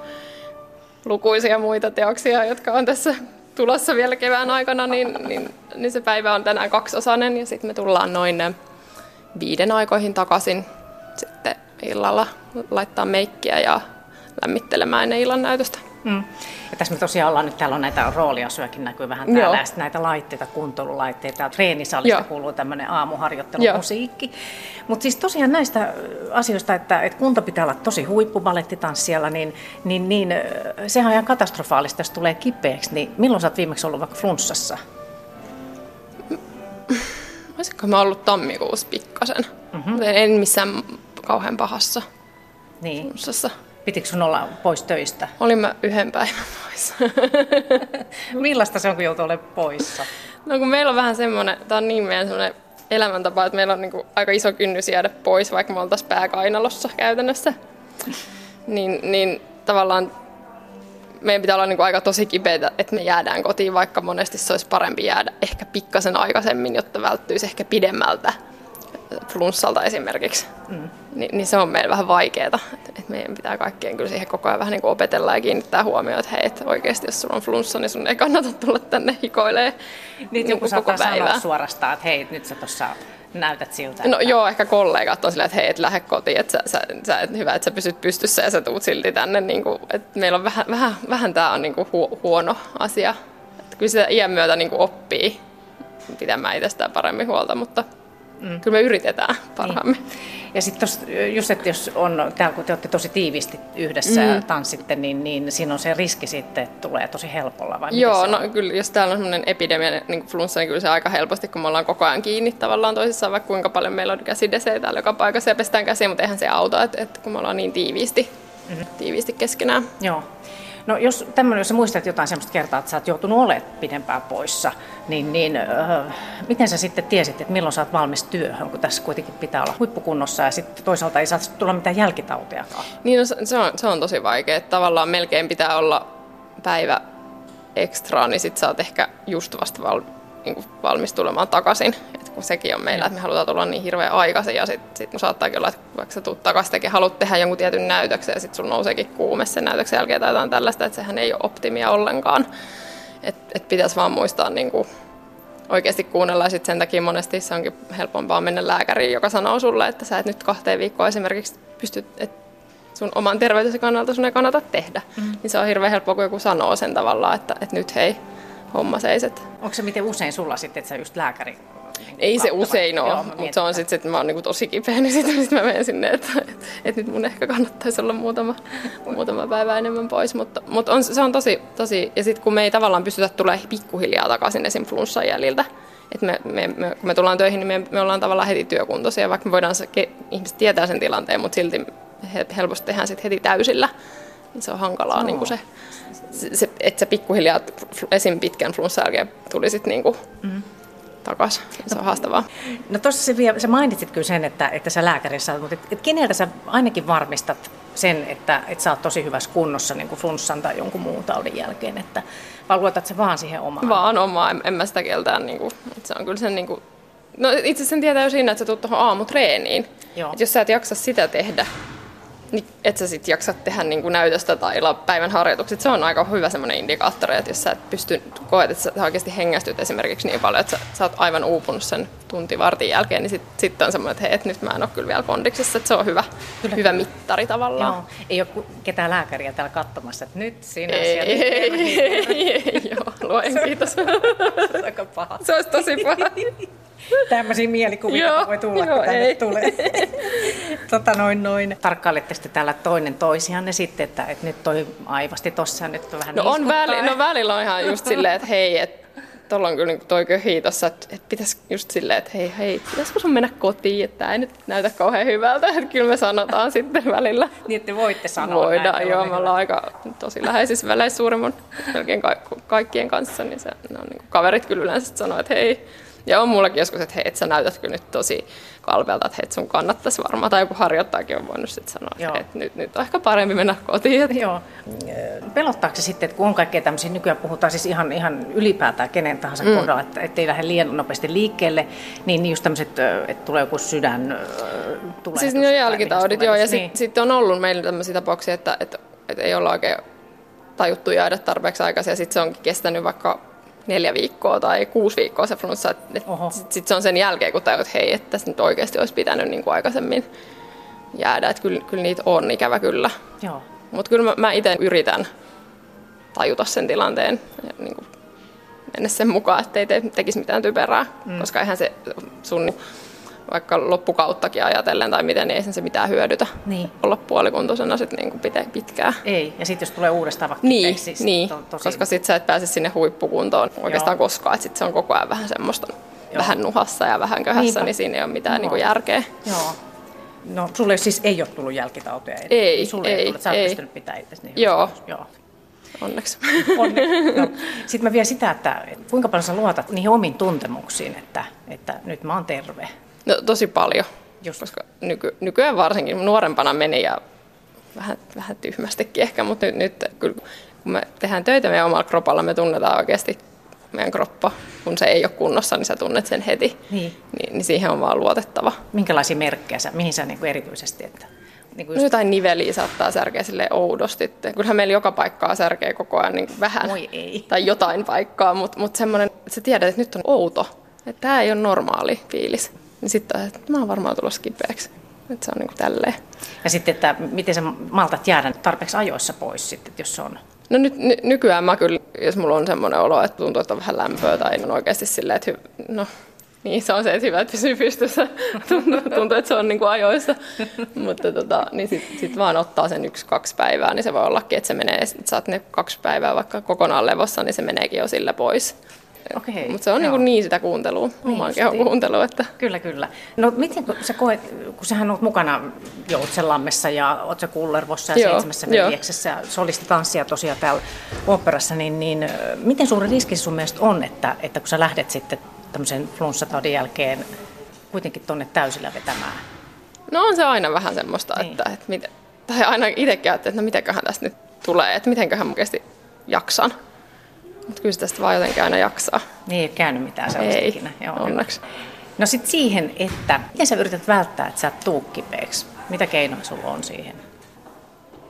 lukuisia muita teoksia, jotka on tässä tulossa vielä kevään aikana, niin, niin, niin se päivä on tänään kaksiosainen ja sitten me tullaan noin viiden aikoihin takaisin sitten illalla laittaa meikkiä ja lämmittelemään ennen illan näytöstä. Mm. Ja tässä me tosiaan ollaan nyt, täällä on näitä roolia syökin näkyy vähän täällä, Joo. ja näitä laitteita, kuntoilulaitteita, ja treenisalista Joo. kuuluu tämmöinen aamuharjoittelumusiikki. Mutta siis tosiaan näistä asioista, että, että kunto pitää olla tosi huippubalettitanssijalla, niin, niin, niin sehän on ihan katastrofaalista, jos tulee kipeäksi. Niin milloin sä oot viimeksi ollut vaikka flunssassa? Olisiko mä ollut tammikuussa pikkasen? Mm-hmm. En missään kauhean pahassa niin. flunssassa. Pitikö sun olla pois töistä? Olin mä yhden päivän pois. Millaista se on, kun joutuu olemaan poissa? No kun meillä on vähän semmoinen, tämä on niin meidän semmoinen elämäntapa, että meillä on niin kuin aika iso kynnys jäädä pois, vaikka me oltaisiin pääkainalossa käytännössä. niin, niin tavallaan meidän pitää olla niin kuin aika tosi kipeitä, että me jäädään kotiin, vaikka monesti se olisi parempi jäädä ehkä pikkasen aikaisemmin, jotta välttyisi ehkä pidemmältä flunssalta esimerkiksi, mm. Ni, niin se on meillä vähän vaikeaa. Et, meidän pitää kaikkien kyllä siihen koko ajan vähän niin kuin opetella ja kiinnittää huomioon, että hei, et oikeasti jos sulla on flunssa, niin sun ei kannata tulla tänne hikoilee niin, niin joku koko päivää. sanoa suorastaan, että hei, nyt sä tuossa näytät siltä. No että... joo, ehkä kollegat on silleen, että hei, et lähde kotiin, että sä, sä, sä, et, hyvä, että sä pysyt pystyssä ja sä tuut silti tänne. Niin kuin, että meillä on vähän, vähän, vähän tämä on niin kuin hu, huono asia. Että kyllä sitä iän myötä niin kuin oppii pitämään itsestään paremmin huolta, mutta Mm. Kyllä me yritetään parhaamme. Niin. Ja sitten just, että jos on, täällä kun te olette tosi tiivisti yhdessä mm. tanssitte, niin, niin siinä on se riski sitten, että tulee tosi helpolla vai Joo, no kyllä jos täällä on sellainen epidemia, niin kuin flunssa, niin kyllä se aika helposti, kun me ollaan koko ajan kiinni tavallaan toisissaan, vaikka kuinka paljon meillä on käsidesejä täällä joka paikassa ja pestään käsiä, mutta eihän se auta, että, että kun me ollaan niin tiiviisti, mm-hmm. tiiviisti keskenään. Joo. No jos tämmöinen, jos muistat jotain semmoista kertaa, että sä oot joutunut olemaan pidempään poissa, niin, niin äh, miten sä sitten tiesit, että milloin sä oot valmis työhön, kun tässä kuitenkin pitää olla huippukunnossa ja sitten toisaalta ei saa tulla mitään jälkitauteakaan? Niin, no, se, on, se on tosi vaikea. Tavallaan melkein pitää olla päivä ekstraa, niin sitten sä oot ehkä just vasta val, niin valmis tulemaan takaisin kun sekin on meillä, että me halutaan tulla niin hirveän aikaisin ja sitten sit saattaakin olla, että vaikka sä tuut takaisin haluat tehdä jonkun tietyn näytöksen ja sitten sun nouseekin kuume sen näytöksen jälkeen tai jotain tällaista, että sehän ei ole optimia ollenkaan. Että et pitäisi vaan muistaa niin kuin oikeasti kuunnella. Ja sitten sen takia monesti se onkin helpompaa mennä lääkäriin, joka sanoo sulle, että sä et nyt kahteen viikkoon esimerkiksi pysty, että sun oman terveytesi kannalta sun ei kannata tehdä. Mm. Niin se on hirveän helppoa, kun joku sanoo sen tavallaan, että, että nyt hei, homma seiset. Onko se miten usein sulla sitten, että sä just lääkäri niin ei se usein ole, mutta se on sitten, että mä oon niinku tosi kipeä, niin sitten sit mä menen sinne, että, että, että nyt mun ehkä kannattaisi olla muutama, muutama päivä enemmän pois. Mutta, mutta on, se on tosi, tosi ja sitten kun me ei tavallaan pystytä tulemaan pikkuhiljaa takaisin esim. flunssan jäljiltä, että me, me, me, kun me tullaan töihin, niin me, me ollaan tavallaan heti työkuntoisia, vaikka me voidaan, se, ihmiset tietää sen tilanteen, mutta silti helposti tehdään sit heti täysillä. Se on hankalaa no. niin kuin se, se, että se pikkuhiljaa esim. pitkän flunssan jälkeen tuli sitten niin kuin, mm takaisin. Se on haastavaa. No tuossa sä mainitsit kyllä sen, että, että sä lääkärissä olet, mutta et, et keneltä sä ainakin varmistat sen, että, että sä oot tosi hyvässä kunnossa niin kuin flunssan tai jonkun muun taudin jälkeen, että vai luotat se vaan siihen omaan? Vaan omaa, en, en mä sitä keltään, niin kuin, että se on kyllä sen niin kuin, no itse sen tietää jo siinä, että sä tulet tuohon aamutreeniin. Joo. Että jos sä et jaksa sitä tehdä, niin et sä sitten jaksa tehdä niin kuin näytöstä tai päivän harjoitukset. Se on aika hyvä semmoinen indikaattori, että jos sä et pysty, koet, että sä oikeasti hengästyt esimerkiksi niin paljon, että sä, sä oot aivan uupunut sen tunti vartin jälkeen, niin sitten sit on semmoinen, että hei, et nyt mä en ole kyllä vielä kondiksessa, että se on hyvä, kyllä. hyvä mittari tavallaan. Joo. Ei ole ketään lääkäriä täällä katsomassa, että nyt sinä ei, siellä. Ei, ei, ei, ei, joo, luen kiitos. se on aika paha. Se olisi tosi paha. Tämmöisiä mielikuvia joo, voi tulla, joo, kun tänne ei. tulee. tota noin, noin. Tarkkailette sitten täällä toinen toisianne sitten, että, että nyt toi aivasti tossa nyt on vähän No, on väli, no välillä on ihan just silleen, että hei, että tuolla on kyllä niin toi köhi tossa, että, että pitäisi just silleen, että hei, hei, pitäisikö sun mennä kotiin, että tämä ei nyt näytä kauhean hyvältä, että kyllä me sanotaan sitten välillä. Niin, että voitte sanoa Voidaan, näin, joo, me ollaan aika tosi läheisissä väleissä suurimman melkein ka- kaikkien kanssa, niin se, ne on niin kuin, kaverit kyllä yleensä sanoo, että hei, ja on mullakin joskus, että hei, et sä näytät kyllä nyt tosi kalpealta, että hei, sun kannattaisi varmaan, tai joku harjoittaakin on voinut sitten sanoa, Joo. että nyt, nyt on ehkä parempi mennä kotiin. Että. Joo. Pelottaako se sitten, että kun on kaikkea tämmöisiä, nykyään puhutaan siis ihan, ihan ylipäätään kenen tahansa mm. kohdalla, että ettei lähde liian nopeasti liikkeelle, niin just tämmöiset, että tulee joku sydän tulee. Siis ne on jälkitaudit, joo, ja sitten niin. sit on ollut meillä tämmöisiä tapauksia, että, että, että ei olla oikein tajuttu jäädä tarpeeksi aikaisin, ja sitten se onkin kestänyt vaikka neljä viikkoa tai kuusi viikkoa se flunssa. Sitten sit se on sen jälkeen, kun tajut, että hei, että tässä nyt oikeasti olisi pitänyt niin kuin aikaisemmin jäädä. Että kyllä, kyllä niitä on ikävä kyllä. Mutta kyllä mä, mä itse yritän tajuta sen tilanteen ja niin kuin mennä sen mukaan, ettei te, tekisi mitään typerää, mm. koska eihän se sun vaikka loppukauttakin ajatellen tai miten, niin ei sen se mitään hyödytä niin. olla puolikuntoisena sit niinku pitkään. Ei, ja sitten jos tulee uudestaan vaikka Niin, siis niin to, tosi... koska sitten sä et pääse sinne huippukuntoon oikeastaan Joo. koskaan, että sitten se on koko ajan vähän semmoista Joo. vähän nuhassa ja vähän köhässä, Niinpä. niin siinä ei ole mitään no. niinku järkeä. Joo. No sulle siis ei ole tullut jälkitauteja? Ei, sulle ei, ei tullut, sä ei. pystynyt pitää itse niin Joo. Joo. Onneksi. Onneksi. No. Sitten mä vielä sitä, että kuinka paljon sä luotat niihin omiin tuntemuksiin, että, että nyt mä oon terve. No tosi paljon, Just. koska nyky, nykyään varsinkin nuorempana meni ja vähän, vähän tyhmästikin ehkä, mutta nyt, nyt kyllä, kun me tehdään töitä meidän omalla kropalla, me tunnetaan oikeasti meidän kroppa. Kun se ei ole kunnossa, niin sä tunnet sen heti. Niin. Niin, niin siihen on vaan luotettava. Minkälaisia merkkejä sä, mihin sä niin kuin erityisesti, että niin kuin just... no jotain niveliä saattaa särkeä sille oudosti. Kyllähän meillä joka paikkaa särkee koko ajan niin vähän. Oi ei. Tai jotain paikkaa, mutta mut semmoinen, että sä tiedät, että nyt on outo. Että tämä ei ole normaali fiilis. Niin sitten että mä oon varmaan tulossa kipeäksi. Että se on niin kuin tälleen. Ja sitten, että miten sä maltat jäädä tarpeeksi ajoissa pois sitten, jos se on No nyt ny, nykyään mä kyllä, jos mulla on semmoinen olo, että tuntuu, että on vähän lämpöä tai on oikeasti silleen, että hy, no niin, se on se, että hyvä, että pysyy pystyssä. tuntuu, tuntuu, että se on niin kuin ajoissa. Mutta tota, niin sitten sit vaan ottaa sen yksi-kaksi päivää, niin se voi ollakin, että se menee, että saat ne kaksi päivää vaikka kokonaan levossa, niin se meneekin jo sille pois. Okay, Mutta se on niin, niin sitä kuuntelua, niin oman kehon kuuntelua. Että... Kyllä, kyllä. No miten kun sä koet, kun sähän olet mukana Joutsenlammessa ja oot sä Kullervossa ja Joo, Seitsemässä veljeksessä solistitanssia tosiaan täällä operassa, niin, niin miten suuri riski sun mielestä on, että, että kun sä lähdet sitten tämmöisen flunssataudin jälkeen kuitenkin tuonne täysillä vetämään? No on se aina vähän semmoista, niin. että, että mit, tai aina itsekin että no mitenköhän tästä nyt tulee, että mitenköhän oikeasti jaksan. Mutta kyllä tästä vaan jotenkin aina jaksaa. Niin ei käynyt mitään sellaista ei, ikinä. Joo, onneksi. No sitten siihen, että miten sä yrität välttää, että sä et tuu kipeäksi? Mitä keinoja sulla on siihen?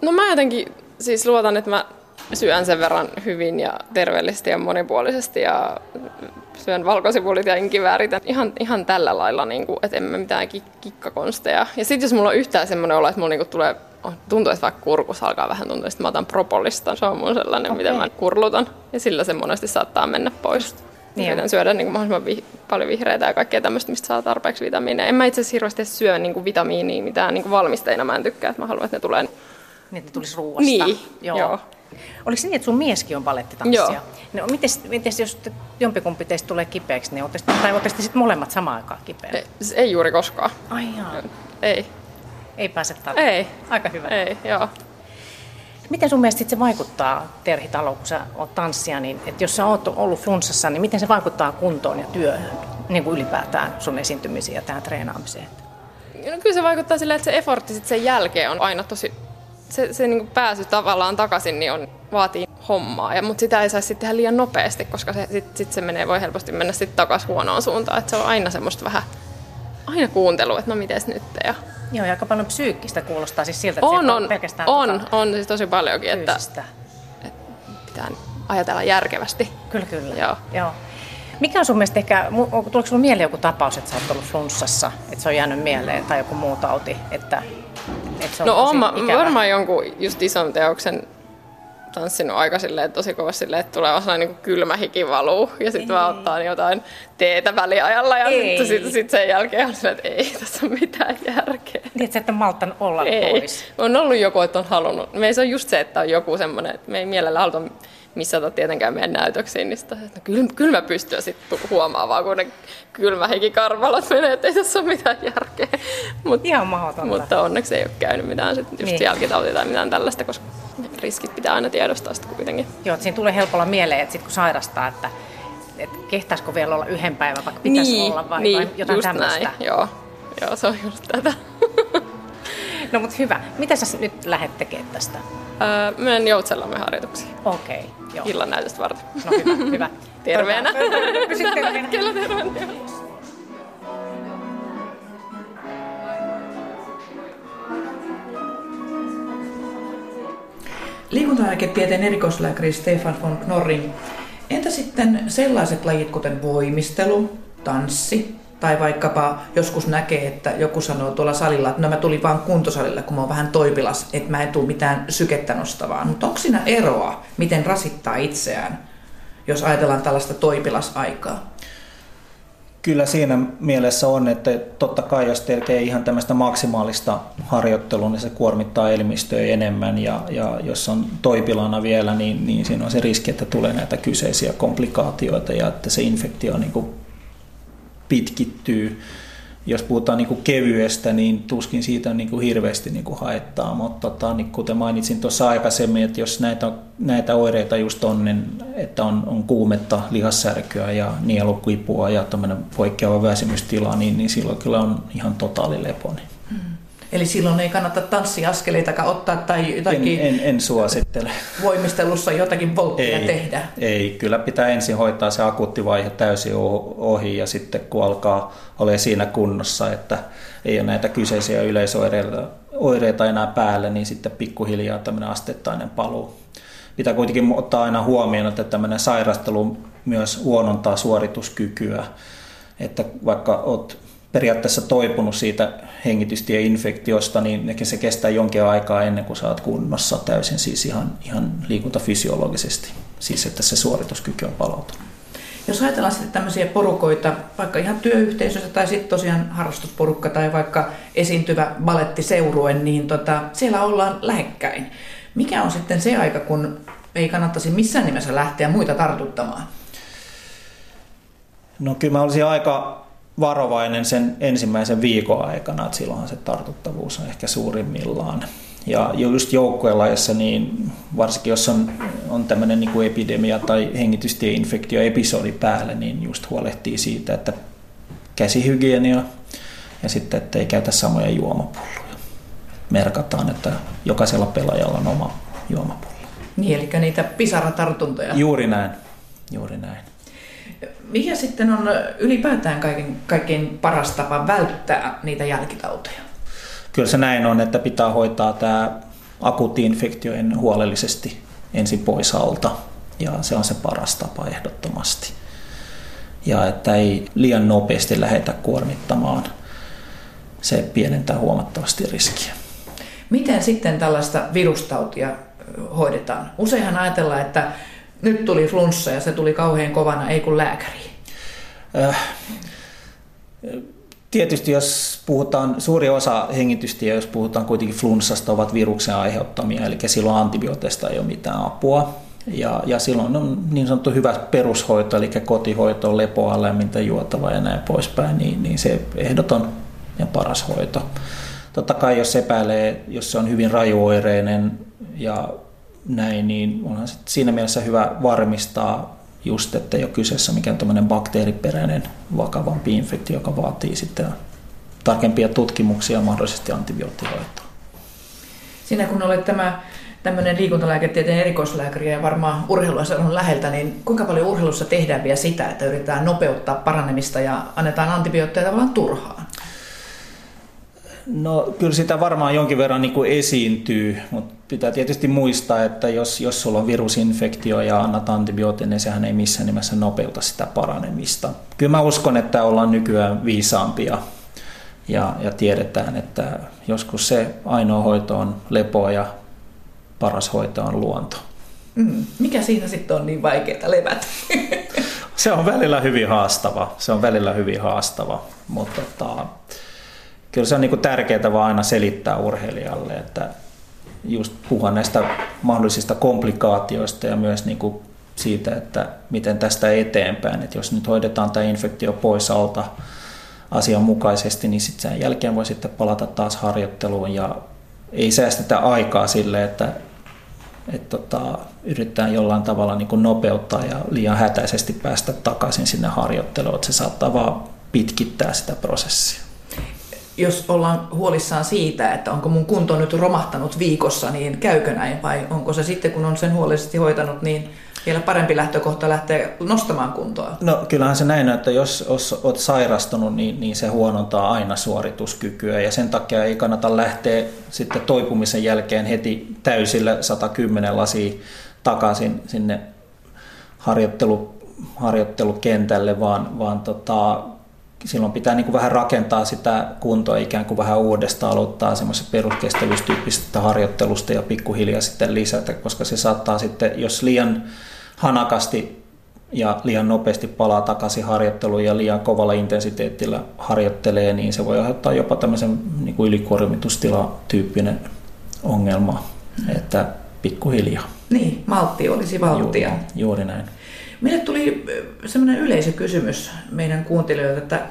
No mä jotenkin siis luotan, että mä syön sen verran hyvin ja terveellisesti ja monipuolisesti ja syön valkosipulit ja inkiväärit. Ihan, ihan tällä lailla, niin kuin, että en mä mitään kikkakonsteja. Ja sitten jos mulla on yhtään semmoinen olo, että mulla niin kuin tulee tuntuu, että vaikka kurkus alkaa vähän tuntua, että mä otan propollista. Se on mun sellainen, okay. mitä mä kurlutan. Ja sillä se monesti saattaa mennä pois. Niin Yritän syödä niin kuin mahdollisimman vi- paljon vihreitä ja kaikkea tämmöistä, mistä saa tarpeeksi vitamiineja. En mä itse asiassa hirveästi syö niin kuin vitamiinia mitään niin kuin valmisteina. Mä en tykkää, että mä haluan, että ne tulee... Niin, että tulisi ruuasta. Niin, joo. joo. Oliko se niin, että sun mieskin on balettitanssija? Joo. No, mites, mites jos jompikumpi teistä tulee kipeäksi, niin ottaisitte, tai ottaisitte sitten molemmat samaan aikaan kipeä? Ei, ei juuri koskaan. Ai jaa. Ei. Ei pääse tarvitaan. Ei. Aika hyvä. Ei, joo. Miten sun mielestä se vaikuttaa, Terhi Talo, kun sä oot tanssija, niin että jos sä oot ollut flunssassa, niin miten se vaikuttaa kuntoon ja työhön, niin kuin ylipäätään sun esiintymisiin ja tähän treenaamiseen? No kyllä se vaikuttaa silleen, että se effortti sit sen jälkeen on aina tosi, se, se niin kuin pääsy tavallaan takaisin niin on, vaatii hommaa, ja, mutta sitä ei saisi sitten tehdä liian nopeasti, koska se, sit, sit se menee, voi helposti mennä sitten takaisin huonoon suuntaan, että se on aina semmoista vähän, aina kuuntelu, että no mites nyt, ja Joo, ja aika paljon psyykkistä kuulostaa siis siltä, että on, on, pelkästään on, tota on siis tosi paljonkin, että, että pitää ajatella järkevästi. Kyllä, kyllä. Joo. Joo. Mikä on sun mielestä ehkä, tuleeko sinulla mieleen joku tapaus, että sä oot ollut flunssassa, että se on jäänyt mieleen, tai joku muu tauti, että, että se on No on varmaan jonkun just ison teoksen tanssinut aika silleen, tosi kovasti silleen, että tulee sellainen niin kylmä hiki valuu ja sitten vaan ottaa jotain teetä väliajalla ja sitten sit, sit sen jälkeen on silleen, että ei tässä ole mitään järkeä. Niin, että sä et ole malttanut olla ei. pois. On ollut joku, että on halunnut. Me ei se on just se, että on joku semmoinen, että me ei mielellä haluta missata tietenkään meidän näytöksiin, niin sitä, että no, kyllä, kyllä mä pystyn sitten huomaamaan, kun ne kylmä karvalot menee, että ei tässä ole mitään järkeä. Mut, Ihan mahdotonta. Mutta onneksi ei ole käynyt mitään sit just niin. jälkitautia tai mitään tällaista, koska riskit pitää aina tiedostaa sitten kuitenkin. Joo, että siinä tulee helpolla mieleen, että sit kun sairastaa, että, että kehtaisiko vielä olla yhden päivän, vaikka pitäisi niin, olla vai, niin, vai jotain tämmöistä. Näin. Joo. Joo, se on just tätä. No mutta hyvä. Mitä sä nyt lähdet tekemään tästä? Öö, menen Joutsellamme harjoituksiin. Okei, okay, joo. Illan näytöstä varten. No hyvä, hyvä. Terveenä. Pysy terveenä. Kyllä terveenä. Liikuntalääketieteen erikoislääkäri Stefan von Knorring. Entä sitten sellaiset lajit kuten voimistelu, tanssi tai vaikkapa joskus näkee, että joku sanoo tuolla salilla, että no mä tulin vaan kuntosalilla, kun mä oon vähän toipilas, että mä en tule mitään sykettä nostavaa. Mutta onko siinä eroa, miten rasittaa itseään, jos ajatellaan tällaista toipilasaikaa? Kyllä siinä mielessä on, että totta kai jos tekee ihan tämmöistä maksimaalista harjoittelua, niin se kuormittaa elimistöä enemmän ja, ja jos on toipilana vielä, niin, niin siinä on se riski, että tulee näitä kyseisiä komplikaatioita ja että se infektio niin kuin pitkittyy jos puhutaan niin kuin kevyestä, niin tuskin siitä on niin kuin hirveästi niin kuin haettaa, mutta tota, niin kuten mainitsin tuossa aikaisemmin, että jos näitä, näitä oireita just on, niin, että on, on kuumetta, lihassärkyä ja nielukipua ja poikkeava väsymystila, niin, niin silloin kyllä on ihan totaali lepo. Niin. Eli silloin ei kannata tanssiaskeleita ottaa tai jotakin... En, en, en suosittele. Voimistelussa jotakin volttia ei, tehdä. Ei, kyllä pitää ensin hoitaa se akuutti vaihe täysin ohi ja sitten kun alkaa olla siinä kunnossa, että ei ole näitä kyseisiä yleisoireita enää päällä, niin sitten pikkuhiljaa tämmöinen asteittainen paluu. Pitää kuitenkin ottaa aina huomioon, että tämmöinen sairastelu myös huonontaa suorituskykyä. Että vaikka olet periaatteessa toipunut siitä hengitystieinfektiosta, niin se kestää jonkin aikaa ennen kuin saat kunnossa täysin siis ihan, ihan liikuntafysiologisesti, siis että se suorituskyky on palautunut. Jos ajatellaan sitten tämmöisiä porukoita, vaikka ihan työyhteisössä tai sitten tosiaan harrastusporukka tai vaikka esiintyvä balettiseurue, niin tota, siellä ollaan lähekkäin. Mikä on sitten se aika, kun ei kannattaisi missään nimessä lähteä muita tartuttamaan? No kyllä mä olisin aika varovainen sen ensimmäisen viikon aikana, että silloinhan se tartuttavuus on ehkä suurimmillaan. Ja just joukkuelaajassa, niin varsinkin jos on, on tämmöinen niin kuin epidemia tai hengitystieinfektioepisodi päällä, niin just huolehtii siitä, että käsihygienia ja sitten, että ei käytä samoja juomapulloja. Merkataan, että jokaisella pelaajalla on oma juomapullo. Niin, eli niitä pisaratartuntoja. Juuri näin, juuri näin. Mikä sitten on ylipäätään kaiken, kaikkein paras tapa välttää niitä jälkitauteja? Kyllä se näin on, että pitää hoitaa tämä akuutti infektio huolellisesti ensin pois alta ja se on se paras tapa ehdottomasti. Ja että ei liian nopeasti lähetä kuormittamaan. Se pienentää huomattavasti riskiä. Miten sitten tällaista virustautia hoidetaan? Useinhan ajatellaan, että nyt tuli flunssa ja se tuli kauhean kovana, ei kun lääkäri. Äh, tietysti jos puhutaan, suuri osa hengitystiä, jos puhutaan kuitenkin flunssasta, ovat viruksen aiheuttamia, eli silloin antibiooteista ei ole mitään apua. Ja, ja silloin on niin sanottu hyvä perushoito, eli kotihoito, lepoa, lämmintä, juotava ja näin poispäin, niin, niin se ehdoton ja paras hoito. Totta kai jos epäilee, jos se on hyvin rajuoireinen ja näin, niin onhan siinä mielessä hyvä varmistaa just, että ei ole kyseessä mikään tämmöinen bakteeriperäinen vakavampi infektio, joka vaatii sitten tarkempia tutkimuksia ja mahdollisesti antibioottihoitoa. Sinä kun olet tämä tämmöinen liikuntalääketieteen erikoislääkäri ja varmaan urheilua on läheltä, niin kuinka paljon urheilussa tehdään vielä sitä, että yritetään nopeuttaa paranemista ja annetaan antibiootteja tavallaan turhaan? No kyllä sitä varmaan jonkin verran niin kuin esiintyy, mutta pitää tietysti muistaa, että jos, jos sulla on virusinfektio ja annat antibiootin, niin sehän ei missään nimessä nopeuta sitä paranemista. Kyllä mä uskon, että ollaan nykyään viisaampia ja, ja tiedetään, että joskus se ainoa hoito on lepo ja paras hoito on luonto. Mm. Mikä siinä sitten on niin vaikeaa levätä? se on välillä hyvin haastava. Se on välillä hyvin haastava, mutta tota, kyllä se on niin tärkeää vaan aina selittää urheilijalle, että just puhua näistä mahdollisista komplikaatioista ja myös niin kuin siitä, että miten tästä eteenpäin. Että jos nyt hoidetaan tämä infektio pois alta asianmukaisesti, niin sitten sen jälkeen voi sitten palata taas harjoitteluun ja ei säästetä aikaa sille, että, että tota, yritetään jollain tavalla niin kuin nopeuttaa ja liian hätäisesti päästä takaisin sinne harjoitteluun, että se saattaa vaan pitkittää sitä prosessia jos ollaan huolissaan siitä, että onko mun kunto nyt romahtanut viikossa, niin käykö näin vai onko se sitten, kun on sen huolellisesti hoitanut, niin vielä parempi lähtökohta lähteä nostamaan kuntoa? No kyllähän se näin, että jos, jos olet sairastunut, niin, niin se huonontaa aina suorituskykyä ja sen takia ei kannata lähteä sitten toipumisen jälkeen heti täysillä 110 lasia takaisin sinne harjoittelu, harjoittelukentälle, vaan, vaan tota, silloin pitää niin kuin vähän rakentaa sitä kuntoa ikään kuin vähän uudestaan aloittaa semmoisesta peruskestävyystyyppisestä harjoittelusta ja pikkuhiljaa sitten lisätä, koska se saattaa sitten, jos liian hanakasti ja liian nopeasti palaa takaisin harjoitteluun ja liian kovalla intensiteettillä harjoittelee, niin se voi aiheuttaa jopa tämmöisen niin kuin ylikuormitustilatyyppinen ongelma, että pikkuhiljaa. Niin, maltti olisi valttia. Juuri, juuri näin. Meille tuli semmoinen yleisökysymys meidän kuuntelijoilta, että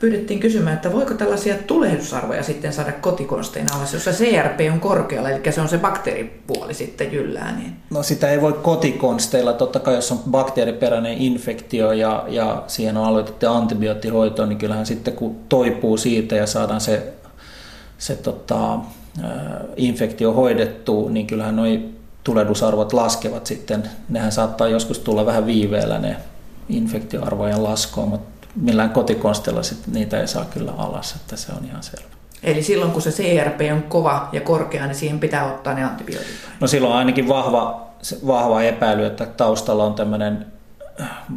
pyydettiin kysymään, että voiko tällaisia tulehdusarvoja sitten saada kotikonsteina alas, jossa CRP on korkealla, eli se on se bakteeripuoli sitten jyllää. Niin. No sitä ei voi kotikonsteilla, totta kai jos on bakteeriperäinen infektio ja, ja siihen on aloitettu antibioottihoito, niin kyllähän sitten kun toipuu siitä ja saadaan se, se tota, infektio hoidettua, niin kyllähän noi tulehdusarvot laskevat sitten. Nehän saattaa joskus tulla vähän viiveellä ne infektioarvojen laskua, mutta millään kotikonstella sitten niitä ei saa kyllä alas, että se on ihan selvä. Eli silloin kun se CRP on kova ja korkea, niin siihen pitää ottaa ne antibiootit? No silloin on ainakin vahva, vahva epäily, että taustalla on tämmöinen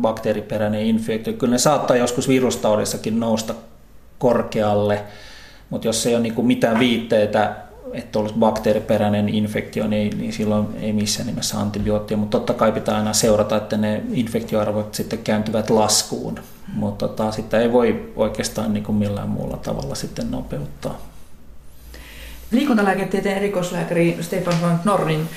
bakteeriperäinen infektio. Kyllä ne saattaa joskus virustaudissakin nousta korkealle, mutta jos ei ole niin mitään viitteitä että olisi bakteeriperäinen infektio, niin, niin silloin ei missään nimessä antibioottia, mutta totta kai pitää aina seurata, että ne infektioarvot sitten kääntyvät laskuun, mutta tota, sitä ei voi oikeastaan niin kuin millään muulla tavalla sitten nopeuttaa. Liikuntalääketieteen erikoislääkäri Stefan van Knorrin,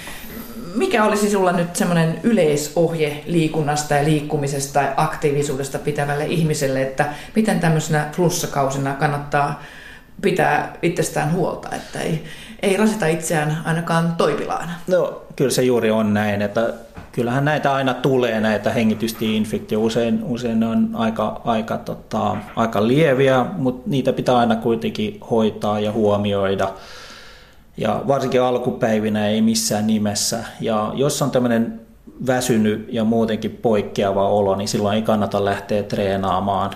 mikä olisi sinulla nyt semmoinen yleisohje liikunnasta ja liikkumisesta ja aktiivisuudesta pitävälle ihmiselle, että miten tämmöisenä flussakausina kannattaa pitää itsestään huolta, että ei, ei rasita itseään ainakaan toipilaana. No kyllä se juuri on näin, että kyllähän näitä aina tulee, näitä hengitystiinfektioita. Usein, usein ne on aika, aika, tota, aika lieviä, mutta niitä pitää aina kuitenkin hoitaa ja huomioida. Ja varsinkin alkupäivinä ei missään nimessä. Ja jos on tämmöinen väsynyt ja muutenkin poikkeava olo, niin silloin ei kannata lähteä treenaamaan.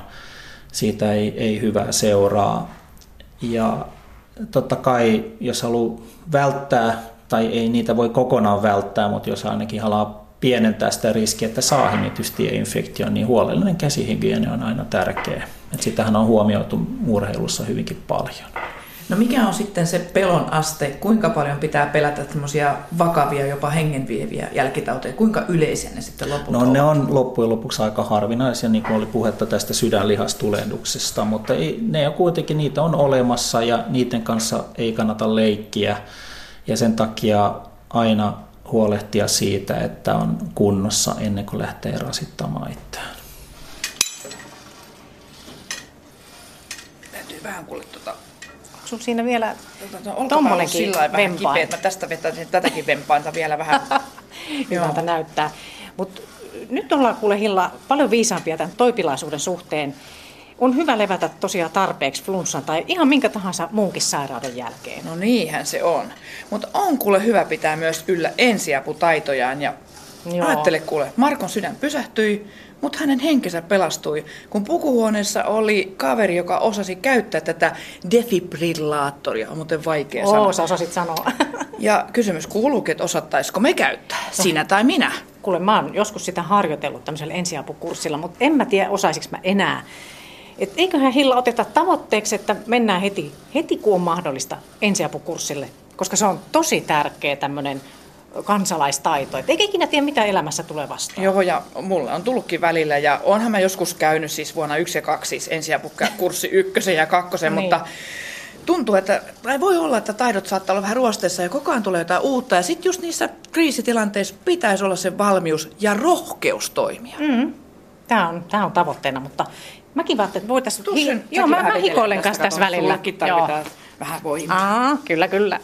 Siitä ei, ei hyvää seuraa. Ja totta kai, jos haluaa välttää tai ei niitä voi kokonaan välttää, mutta jos ainakin haluaa pienentää sitä riskiä, että saa hengitystieinfektion, niin huolellinen käsihygienia on aina tärkeä. Et sitähän on huomioitu urheilussa hyvinkin paljon. No mikä on sitten se pelon aste? Kuinka paljon pitää pelätä tämmöisiä vakavia, jopa hengenvieviä jälkitauteja? Kuinka yleisiä ne sitten lopulta No ne on loppujen lopuksi aika harvinaisia, niin kuin oli puhetta tästä sydänlihastulehduksesta, mutta ei, ne on kuitenkin, niitä on olemassa ja niiden kanssa ei kannata leikkiä. Ja sen takia aina huolehtia siitä, että on kunnossa ennen kuin lähtee rasittamaan itseään. Täytyy vähän kuule tuota Sun siinä vielä No, tommonenkin sillä vähän kipeä, mä tästä vetäisin tätäkin vempainta vielä vähän. hyvältä näyttää. Mutta nyt ollaan kuule Hilla paljon viisaampia tämän toipilaisuuden suhteen. On hyvä levätä tosiaan tarpeeksi flunssan tai ihan minkä tahansa muunkin sairauden jälkeen. No niinhän se on. Mutta on kuule hyvä pitää myös yllä ensiaputaitojaan. Ja Joo. ajattele kuule, Markon sydän pysähtyi, mutta hänen henkensä pelastui, kun pukuhuoneessa oli kaveri, joka osasi käyttää tätä defibrillaattoria. On muuten vaikea Oo, sanoa. sä osasit sanoa. Ja kysymys kuuluukin, että osattaisiko me käyttää, sinä tai minä. Kuule, mä oon joskus sitä harjoitellut tämmöisellä ensiapukurssilla, mutta en mä tiedä, osaisinko mä enää. Et eiköhän Hilla oteta tavoitteeksi, että mennään heti, heti kun on mahdollista ensiapukurssille, koska se on tosi tärkeä tämmöinen kansalaistaito. Et eikä ikinä tiedä, mitä elämässä tulee vastaan. Joo, ja mulle on tullutkin välillä, ja onhan mä joskus käynyt siis vuonna yksi ja kaksi, siis ensiapukurssi ykkösen ja kakkosen, Niin. mutta tuntuu, että, tai voi olla, että taidot saattaa olla vähän ruosteessa ja koko ajan tulee jotain uutta, ja sitten just niissä kriisitilanteissa pitäisi olla se valmius ja rohkeus toimia. Mm. Tämä on, tää on tavoitteena, mutta mäkin ajattelin, että voitaisiin... Sen- Joo, mä, mä hikoilen kanssa tässä välillä. tarvitaan vähän voimaa. Aa, kyllä, kyllä.